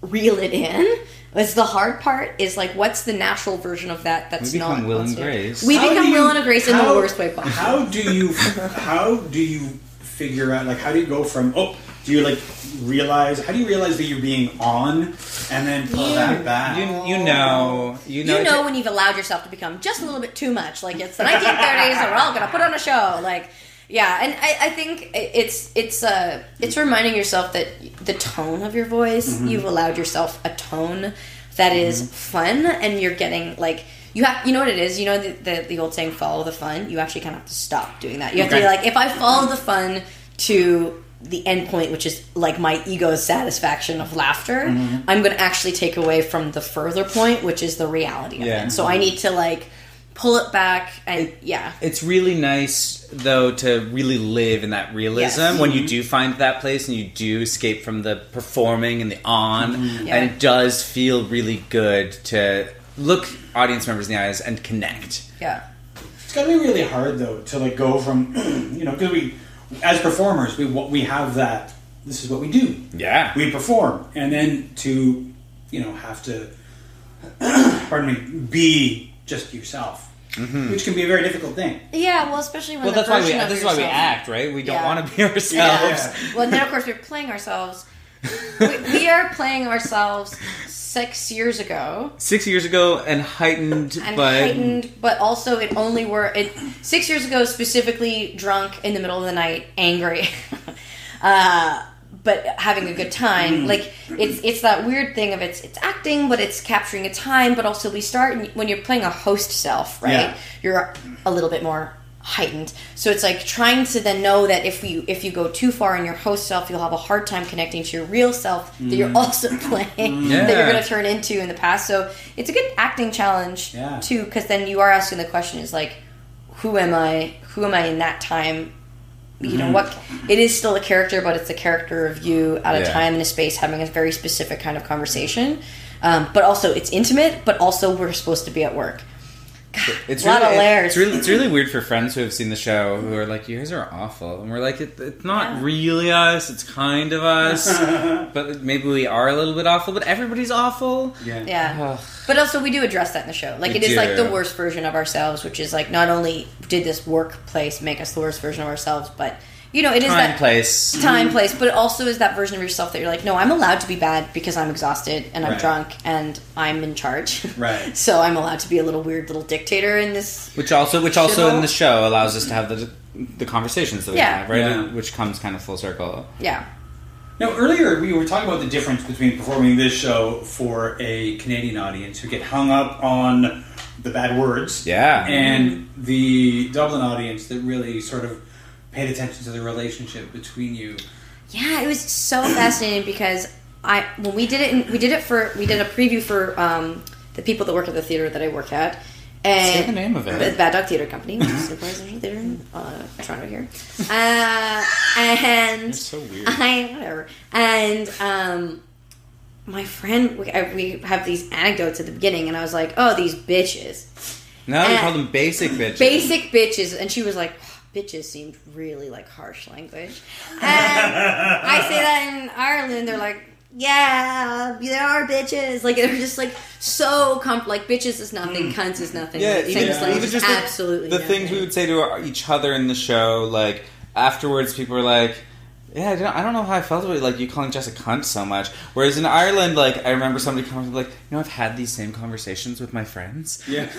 S4: reel it in. It's the hard part is like what's the natural version of that that's
S3: We become
S4: not
S3: Will and? Grace.
S4: We
S2: How
S4: become
S2: you-
S4: Will and Grace in the worst way possible.
S2: How do you how do you figure out like how do you go from oh do you like realize how do you realize that you're being on and then pull that back?
S3: You, you know. You know.
S4: you know when you've allowed yourself to become just a little bit too much. Like it's the 1930s, and we're all gonna put on a show. Like, yeah, and I, I think it's it's uh it's reminding yourself that the tone of your voice, you've allowed yourself a tone that is fun, and you're getting like. You have, you know what it is. You know the, the the old saying, "Follow the fun." You actually kind of have to stop doing that. You have to be like, if I follow the fun to the end point, which is like my ego's satisfaction of laughter, mm-hmm. I'm going to actually take away from the further point, which is the reality of
S3: Yeah.
S4: it. So I need to like pull it back and yeah.
S3: It's really nice though to really live in that realism
S4: Yes.
S3: when you mm-hmm. do find that place and you do escape from the performing and the on mm-hmm.
S4: Yeah.
S3: and it does feel really good to look audience members in the eyes and connect.
S4: Yeah.
S2: It's gotta be really hard though to like go from you know because we as performers we we have that this is what we do
S3: Yeah.
S2: we perform and then to you know have to pardon me be just yourself mm-hmm. which can be a very difficult thing.
S4: Yeah, well, especially when
S3: Well,
S4: the
S3: that's why we
S4: version of
S3: this is why we act, right? We don't
S4: Yeah.
S3: want to be ourselves.
S2: Yeah.
S4: Well, and then of course we're playing ourselves. We, we are playing ourselves six years ago,
S3: 6 years ago and heightened
S4: and
S3: but
S4: heightened, but also it only were it six years ago specifically drunk in the middle of the night, angry, uh, but having a good time. Like it's it's that weird thing of it's it's acting, but it's capturing a time. But also we start when you're playing a host self, right?
S2: Yeah.
S4: You're a little bit more heightened. So it's like trying to then know that if you if you go too far in your host self, you'll have a hard time connecting to your real self that you're mm. also playing mm. that you're going to turn into in the past. So it's a good acting challenge
S2: Yeah.
S4: too, because then you are asking the question is like, who am I? Who am I in that time? You know mm. what? It is still a character, but it's a character of you at a
S3: Yeah.
S4: time and a space having a very specific kind of conversation. Um, but also, it's intimate. But also, we're supposed to be at work.
S3: It's
S4: A lot
S3: really,
S4: of layers.
S3: It's really, it's really weird for friends who have seen the show who are like, "You guys are awful," and we're like, it, "It's not
S4: Yeah.
S3: really us. It's kind of us, but maybe we are a little bit awful. But everybody's awful."
S2: Yeah.
S4: Yeah.
S3: Ugh.
S4: But also, we do address that in the show. Like,
S3: We
S4: it is like the worst version of ourselves, which is like not only did this workplace make us the worst version of ourselves, but you know, it is
S3: Time,
S4: that
S3: place.
S4: time, place, but it also is that version of yourself that you're like, no, I'm allowed to be bad because I'm exhausted and I'm
S2: Right.
S4: drunk and I'm in charge.
S2: Right.
S4: so I'm allowed to be a little weird little dictator in this.
S3: Which also, which also
S4: Shithole.
S3: in the show allows us to have the the conversations that we
S4: Yeah.
S3: have, right?
S2: Yeah.
S3: Which comes kind of full circle.
S4: Yeah.
S2: Now, earlier we were talking about the difference between performing this show for a Canadian audience who get hung up on the bad words,
S3: Yeah.
S2: and the Dublin audience that really sort of paid attention to the relationship between you.
S4: Yeah, it was so fascinating because I when we did it, in, we did it for we did a preview for um, the people that work at the theater that I work at. And
S3: Say the name of it.
S4: The Bad Dog Theater Company, which is a residential theater in uh, Toronto here. Uh, and
S3: It's so weird.
S4: I whatever. And um, my friend, we, I, we have these anecdotes at the beginning, and I was like, "Oh, these bitches,
S3: No, we
S4: Uh,
S3: call them basic bitches.
S4: basic bitches," and she was like. Bitches seemed really like harsh language. And I say that in Ireland, they're like, yeah, there are bitches. Like they're just like so comp. Like bitches is nothing, hmm. cunts is nothing.
S3: Yeah,
S4: like,
S3: even,
S4: things like
S3: even
S4: just
S3: just the-
S4: absolutely
S3: the, things we would say to our, each other in the show. Like afterwards, people were like, Yeah, I don't, I don't know how I felt about like you calling Jess a cunt so much. Whereas in Ireland, like I remember somebody coming up like, you know, I've had these same conversations with my friends.
S2: Yeah.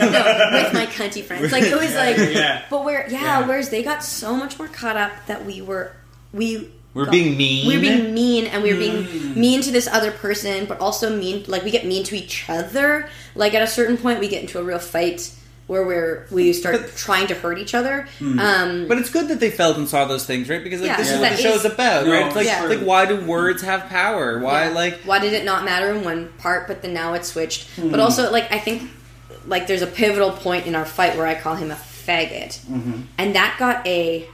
S4: with my cunty friends. Like it was like,
S2: Yeah.
S4: but where, yeah,
S2: Yeah.
S4: whereas they got so much more caught up that we were, we.
S3: We're being mean.
S4: We were being mean, and we were being
S2: Mm.
S4: mean to this other person, but also mean. Like we get mean to each other. Like at a certain point, we get into a real fight where we're we start
S3: But-
S4: trying to hurt each other.
S2: Mm.
S4: Um,
S3: But it's good that they felt and saw those things, right? Because like
S4: Yeah,
S3: this
S2: Yeah.
S3: is what the
S4: that
S3: show's
S4: is-
S3: about,
S2: No,
S3: right? It's like,
S4: Yeah.
S3: like why do words have power? Why
S4: Yeah.
S3: like
S4: why did it not matter in one part but then now it's switched
S2: Hmm.
S4: but also like i think like there's a pivotal point in our fight where i call him a faggot
S2: Mm-hmm.
S4: and that got a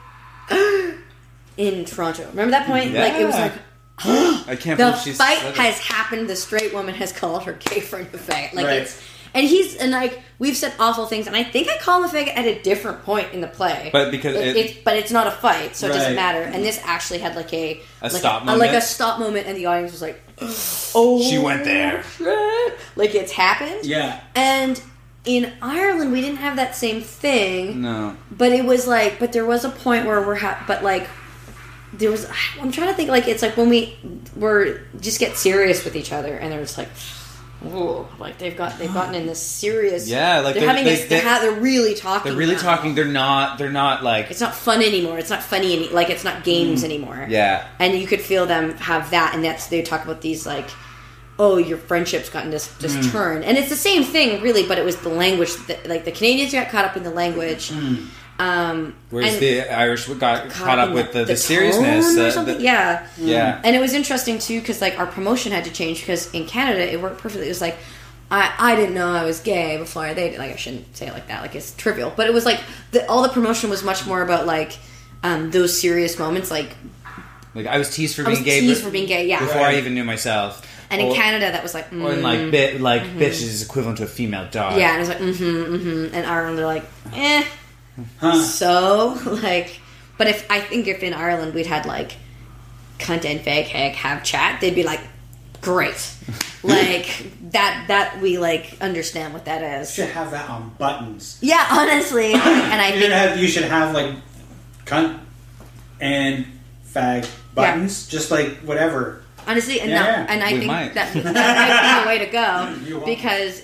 S4: in toronto remember that point like it was like
S3: I can't
S4: the
S3: believe she's
S4: fight has happened the straight woman has called her gay friend a faggot like
S2: Right.
S4: it's and he's and like we've said awful things and i think i call him a faggot at a different point in the play
S3: But because
S4: it,
S3: it-
S4: it's but it's not a fight so it doesn't matter and this actually had like a
S3: A
S4: like
S3: stop
S4: like
S3: moment?
S4: a stop moment and the audience was like oh
S3: She went there.
S4: shit. like it's happened
S2: Yeah.
S4: and in ireland we didn't have that same thing
S3: No.
S4: but it was like but there was a point where we're ha- but like there was i'm trying to think like it's like when we were just get serious with each other and they're just like Whoa, like they've got they've gotten in this serious
S3: Yeah, like
S4: they're,
S3: they're-
S4: having
S3: they-
S4: this they're, ha- they're really talking
S3: They're really
S4: now.
S3: talking. They're not. They're not like.
S4: it's not fun anymore it's not funny any like it's not games anymore
S3: Mm. Yeah.
S4: and you could feel them have that and that's they talk about these like oh your friendship's gotten this this
S3: Mm.
S4: turn and it's the same thing really but it was the language that, like the canadians got caught up in the language um
S3: Whereas the Irish got caught, up with the, the,
S4: tone
S3: seriousness.
S4: or
S3: uh,
S4: something.
S3: the-
S4: yeah
S3: Yeah.
S4: and it was interesting too because like our promotion had to change because in canada it worked perfectly it was like I, I didn't know I was gay before they. Like I shouldn't say it like that. Like it's trivial, but it was like the, all the promotion was much more about like um, those serious moments, like
S3: Like I was teased for
S4: I was
S3: being gay.
S4: teased
S3: be-
S4: for being gay, yeah.
S3: Before
S2: Right.
S3: I even knew myself.
S4: And in Canada, that was like, mm,
S3: Or in like bit like bitch is equivalent to a female dog.
S4: yeah, and it was like, mm-hmm, mm-hmm. And Ireland, they're like, eh.
S2: Huh.
S4: So like, but if I think if in Ireland we'd had like cunt and fag hag have chat, they'd be like, great, like that that we like understand what that is.
S2: You should have that on buttons.
S4: Yeah, honestly, and I
S2: You should
S4: think
S2: have, you should have like cunt and fag buttons, just like whatever.
S4: honestly, and
S2: Yeah,
S4: that, and I
S3: we
S4: think
S3: might.
S4: that that might be the way to go
S2: won't.
S4: because.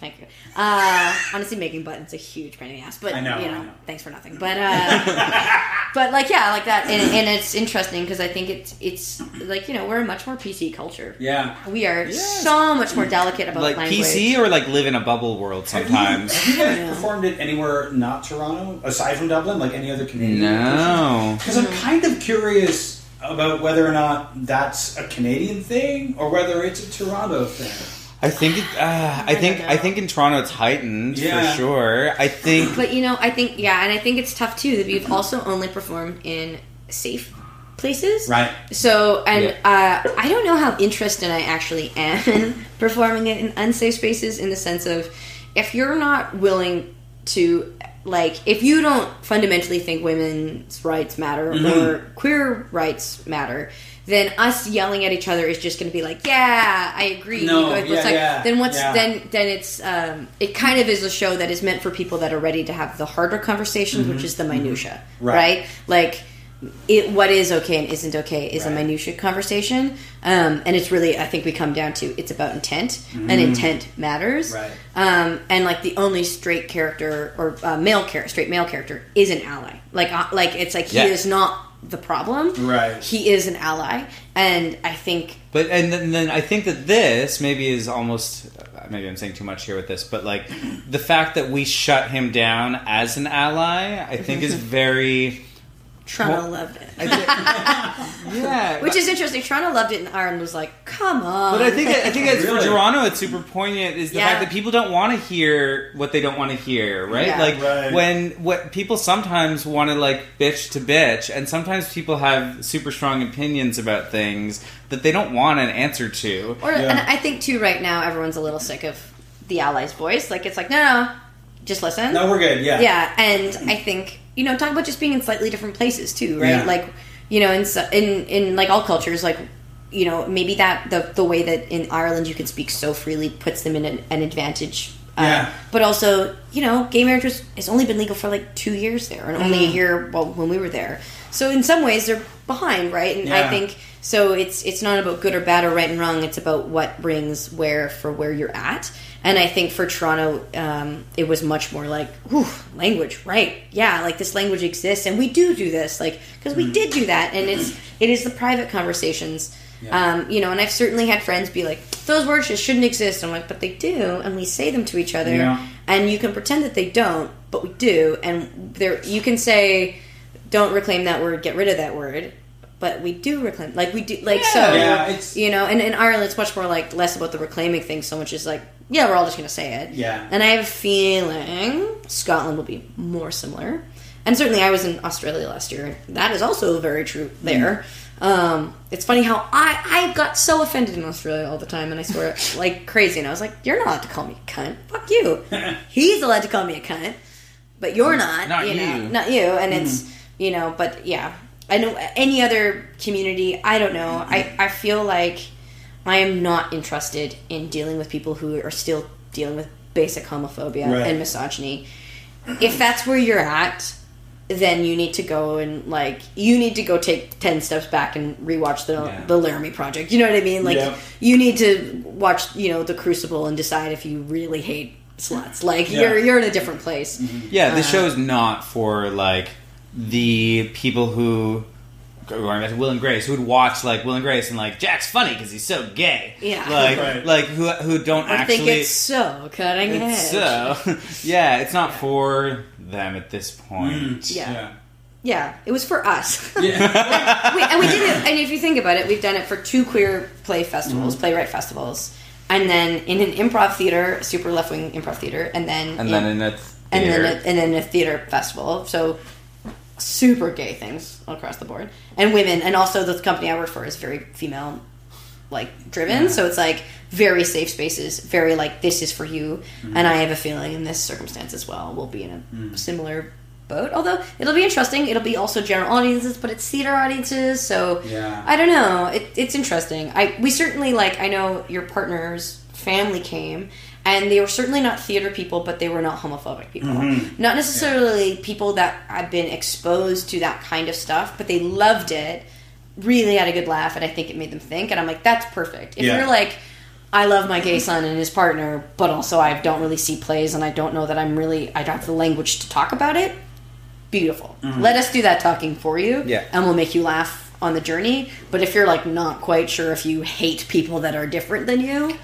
S4: Thank you. Uh, honestly, making buttons a huge pain in the ass, but
S2: I know,
S4: you
S2: I
S4: know,
S2: know.
S4: thanks for nothing. But uh, but like yeah, like that, and, and it's interesting because I think it's it's like you know we're a much more PC culture.
S2: Yeah.
S4: We are so much more delicate about
S3: Like
S4: language.
S3: PC or like live in a bubble world sometimes.
S2: Have you guys
S4: Yeah.
S2: performed it anywhere not Toronto, aside from Dublin, like any other Canadian?
S3: no.
S2: Because I'm kind of curious about whether or not that's a Canadian thing or whether it's a Toronto thing.
S3: I think it, uh, I think I think in Toronto it's heightened
S2: Yeah.
S3: for sure. I think
S4: But you know, I think yeah, and I think it's tough too that we've also only performed in safe places.
S2: Right.
S4: So, and
S3: Yeah.
S4: uh, I don't know how interested I actually am in performing it in unsafe spaces in the sense of if you're not willing to, like, if you don't fundamentally think women's rights matter or queer rights matter, then us yelling at each other is just going to be like, yeah, I agree.
S2: No,
S4: guys-
S2: yeah,
S4: like,
S2: yeah,
S4: then what's
S2: yeah.
S4: then then it's um, it kind of is a show that is meant for people that are ready to have the harder conversations, which is the minutia,
S2: Mm-hmm. Right.
S4: right? Like it, what is okay and isn't okay is a
S2: Right.
S4: minutia conversation, um, and it's really I think we come down to it's about intent, and intent matters,
S2: Mm. Right.
S4: Um, and like the only straight character or uh, male character, straight male character is an ally. Like uh, like it's like he is not the problem,
S2: Right.
S4: He is an ally, and I think
S3: But and then, then I think that this maybe is almost maybe I'm saying too much here with this, but like the fact that we shut him down as an ally, I think is very
S4: Toronto
S3: Well,
S4: loved it.
S3: I thi- yeah,
S4: Which
S3: but-
S4: is interesting. Toronto loved it, and Ireland was like, "Come on."
S3: But I think I think it's
S2: Really?
S3: for Toronto, it's super poignant. Is the
S4: Yeah.
S3: fact that people don't want to hear what they don't want to hear, right?
S4: Yeah.
S3: Like
S2: Right.
S3: when what people sometimes want to like bitch to bitch, and sometimes people have super strong opinions about things that they don't want an answer to.
S4: Or,
S2: Yeah.
S4: and I think too, right now, everyone's a little sick of the allies' voice. Like it's like, no, no, just listen.
S2: No, we're good. Yeah.
S4: yeah, and I think you know, talk about just being in slightly different places too, right?
S2: Yeah.
S4: Like you know, in in in like all cultures, like you know, maybe that the the way that in Ireland you can speak so freely puts them in an, an advantage Uh,
S2: Yeah.
S4: but also, you know, gay marriage was, has only been legal for like two years there, and only a
S2: Mm.
S4: year well when we were there. So in some ways, they're behind, right? And I think so. It's it's not about good or bad or right and wrong. It's about what brings where for where you're at. And I think for Toronto, um, it was much more like, whew, language, right? Yeah, like this language exists, and we do do this, like because we did do that, and it's it is the private conversations.
S2: Yeah.
S4: Um, you know, and I've certainly had friends be like, those words just shouldn't exist. I'm like, but they do, and we say them to each other,
S2: Yeah.
S4: and you can pretend that they don't, but we do, and there you can say, don't reclaim that word, get rid of that word, but we do reclaim, like we do, like so,
S2: Yeah, it's-
S4: you know, and in Ireland it's much more like less about the reclaiming thing, so much as like, yeah, we're all just gonna say it,
S2: Yeah.
S4: and I have a feeling Scotland will be more similar. And certainly, I was in Australia last year, that is also very true there. Mm. Um, it's funny how I, I got so offended in Australia all the time, and I swear like crazy. And I was like, "You're not allowed to call me a cunt. Fuck you. He's allowed to call me a cunt, but you're not.
S3: Not
S4: you, know,
S3: you.
S4: not you." And mm. it's you know, but yeah, I know any other community. I don't know. Mm-hmm. I I feel like I am not interested in dealing with people who are still dealing with basic homophobia
S2: Right.
S4: and misogyny. If that's where you're at, then you need to go and like you need to go take ten steps back and rewatch the
S3: Yeah.
S4: the Laramie Project. You know what I mean? Like
S2: Yeah.
S4: you need to watch you know the Crucible and decide if you really hate sluts. Like
S2: Yeah.
S4: you're you're in a different place.
S3: Yeah, the
S4: Uh,
S3: show's not for like the people who going back to Will and Grace who would watch like Will and Grace and like Jack's funny because he's so gay.
S4: Yeah.
S3: like
S2: Right.
S3: like who who don't
S4: I
S3: actually.
S4: think it's so cutting edge.
S3: so yeah, it's not for them at this point.
S4: Mm, yeah.
S2: Yeah.
S4: Yeah, it was for us.
S2: Yeah.
S4: we, and we did it. And if you think about it, we've done it for two queer play festivals, mm-hmm. playwright festivals, and then in an improv theater, super left wing improv theater, and then
S3: And then in a
S4: and then a, and then a theater festival. So super gay things across the board, and women, and also the company I work for is very female like driven. So it's like very safe spaces, very like this is for you. Mm-hmm. And I have a feeling in this circumstance as well, we'll be in a mm. similar boat. Although it'll be interesting. It'll be also general audiences, but it's theater audiences. So
S2: Yeah.
S4: I don't know. It, it's interesting. I we certainly like. I know your partner's family came. And they were certainly not theater people, but they were not homophobic people. Mm-hmm. Not necessarily people that had been exposed to that kind of stuff, but they loved it really had a good laugh and I think it made them think and I'm like that's perfect. If
S2: Yeah.
S4: you're like I love my gay son and his partner, but also I don't really see plays and I don't know that I'm really I don't have the language to talk about it. Beautiful. Mm-hmm. Let us do that talking for you
S3: Yeah.
S4: and we'll make you laugh on the journey. But if you're like not quite sure if you hate people that are different than you,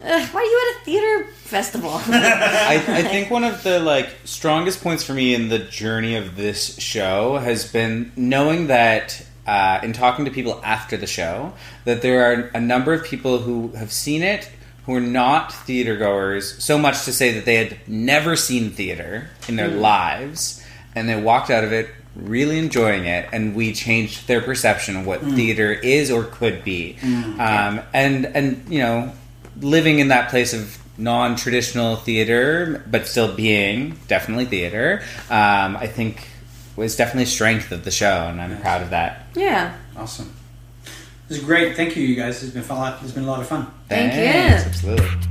S4: uh, why are you at a theater festival?
S3: I, I think one of the like strongest points for me in the journey of this show has been knowing that uh, in talking to people after the show that there are a number of people who have seen it who are not theater goers so much to say that they had never seen theater in their lives and they walked out of it really enjoying it and we changed their perception of what theater is or could be. Um, and and you know living in that place of non-traditional theater but still being definitely theater um, i think was definitely strength of the show and i'm proud of that
S4: yeah.
S2: Awesome. This is great. Thank you, you guys. It's been a lot. It's been a lot of fun.
S4: Thank you.
S3: Absolutely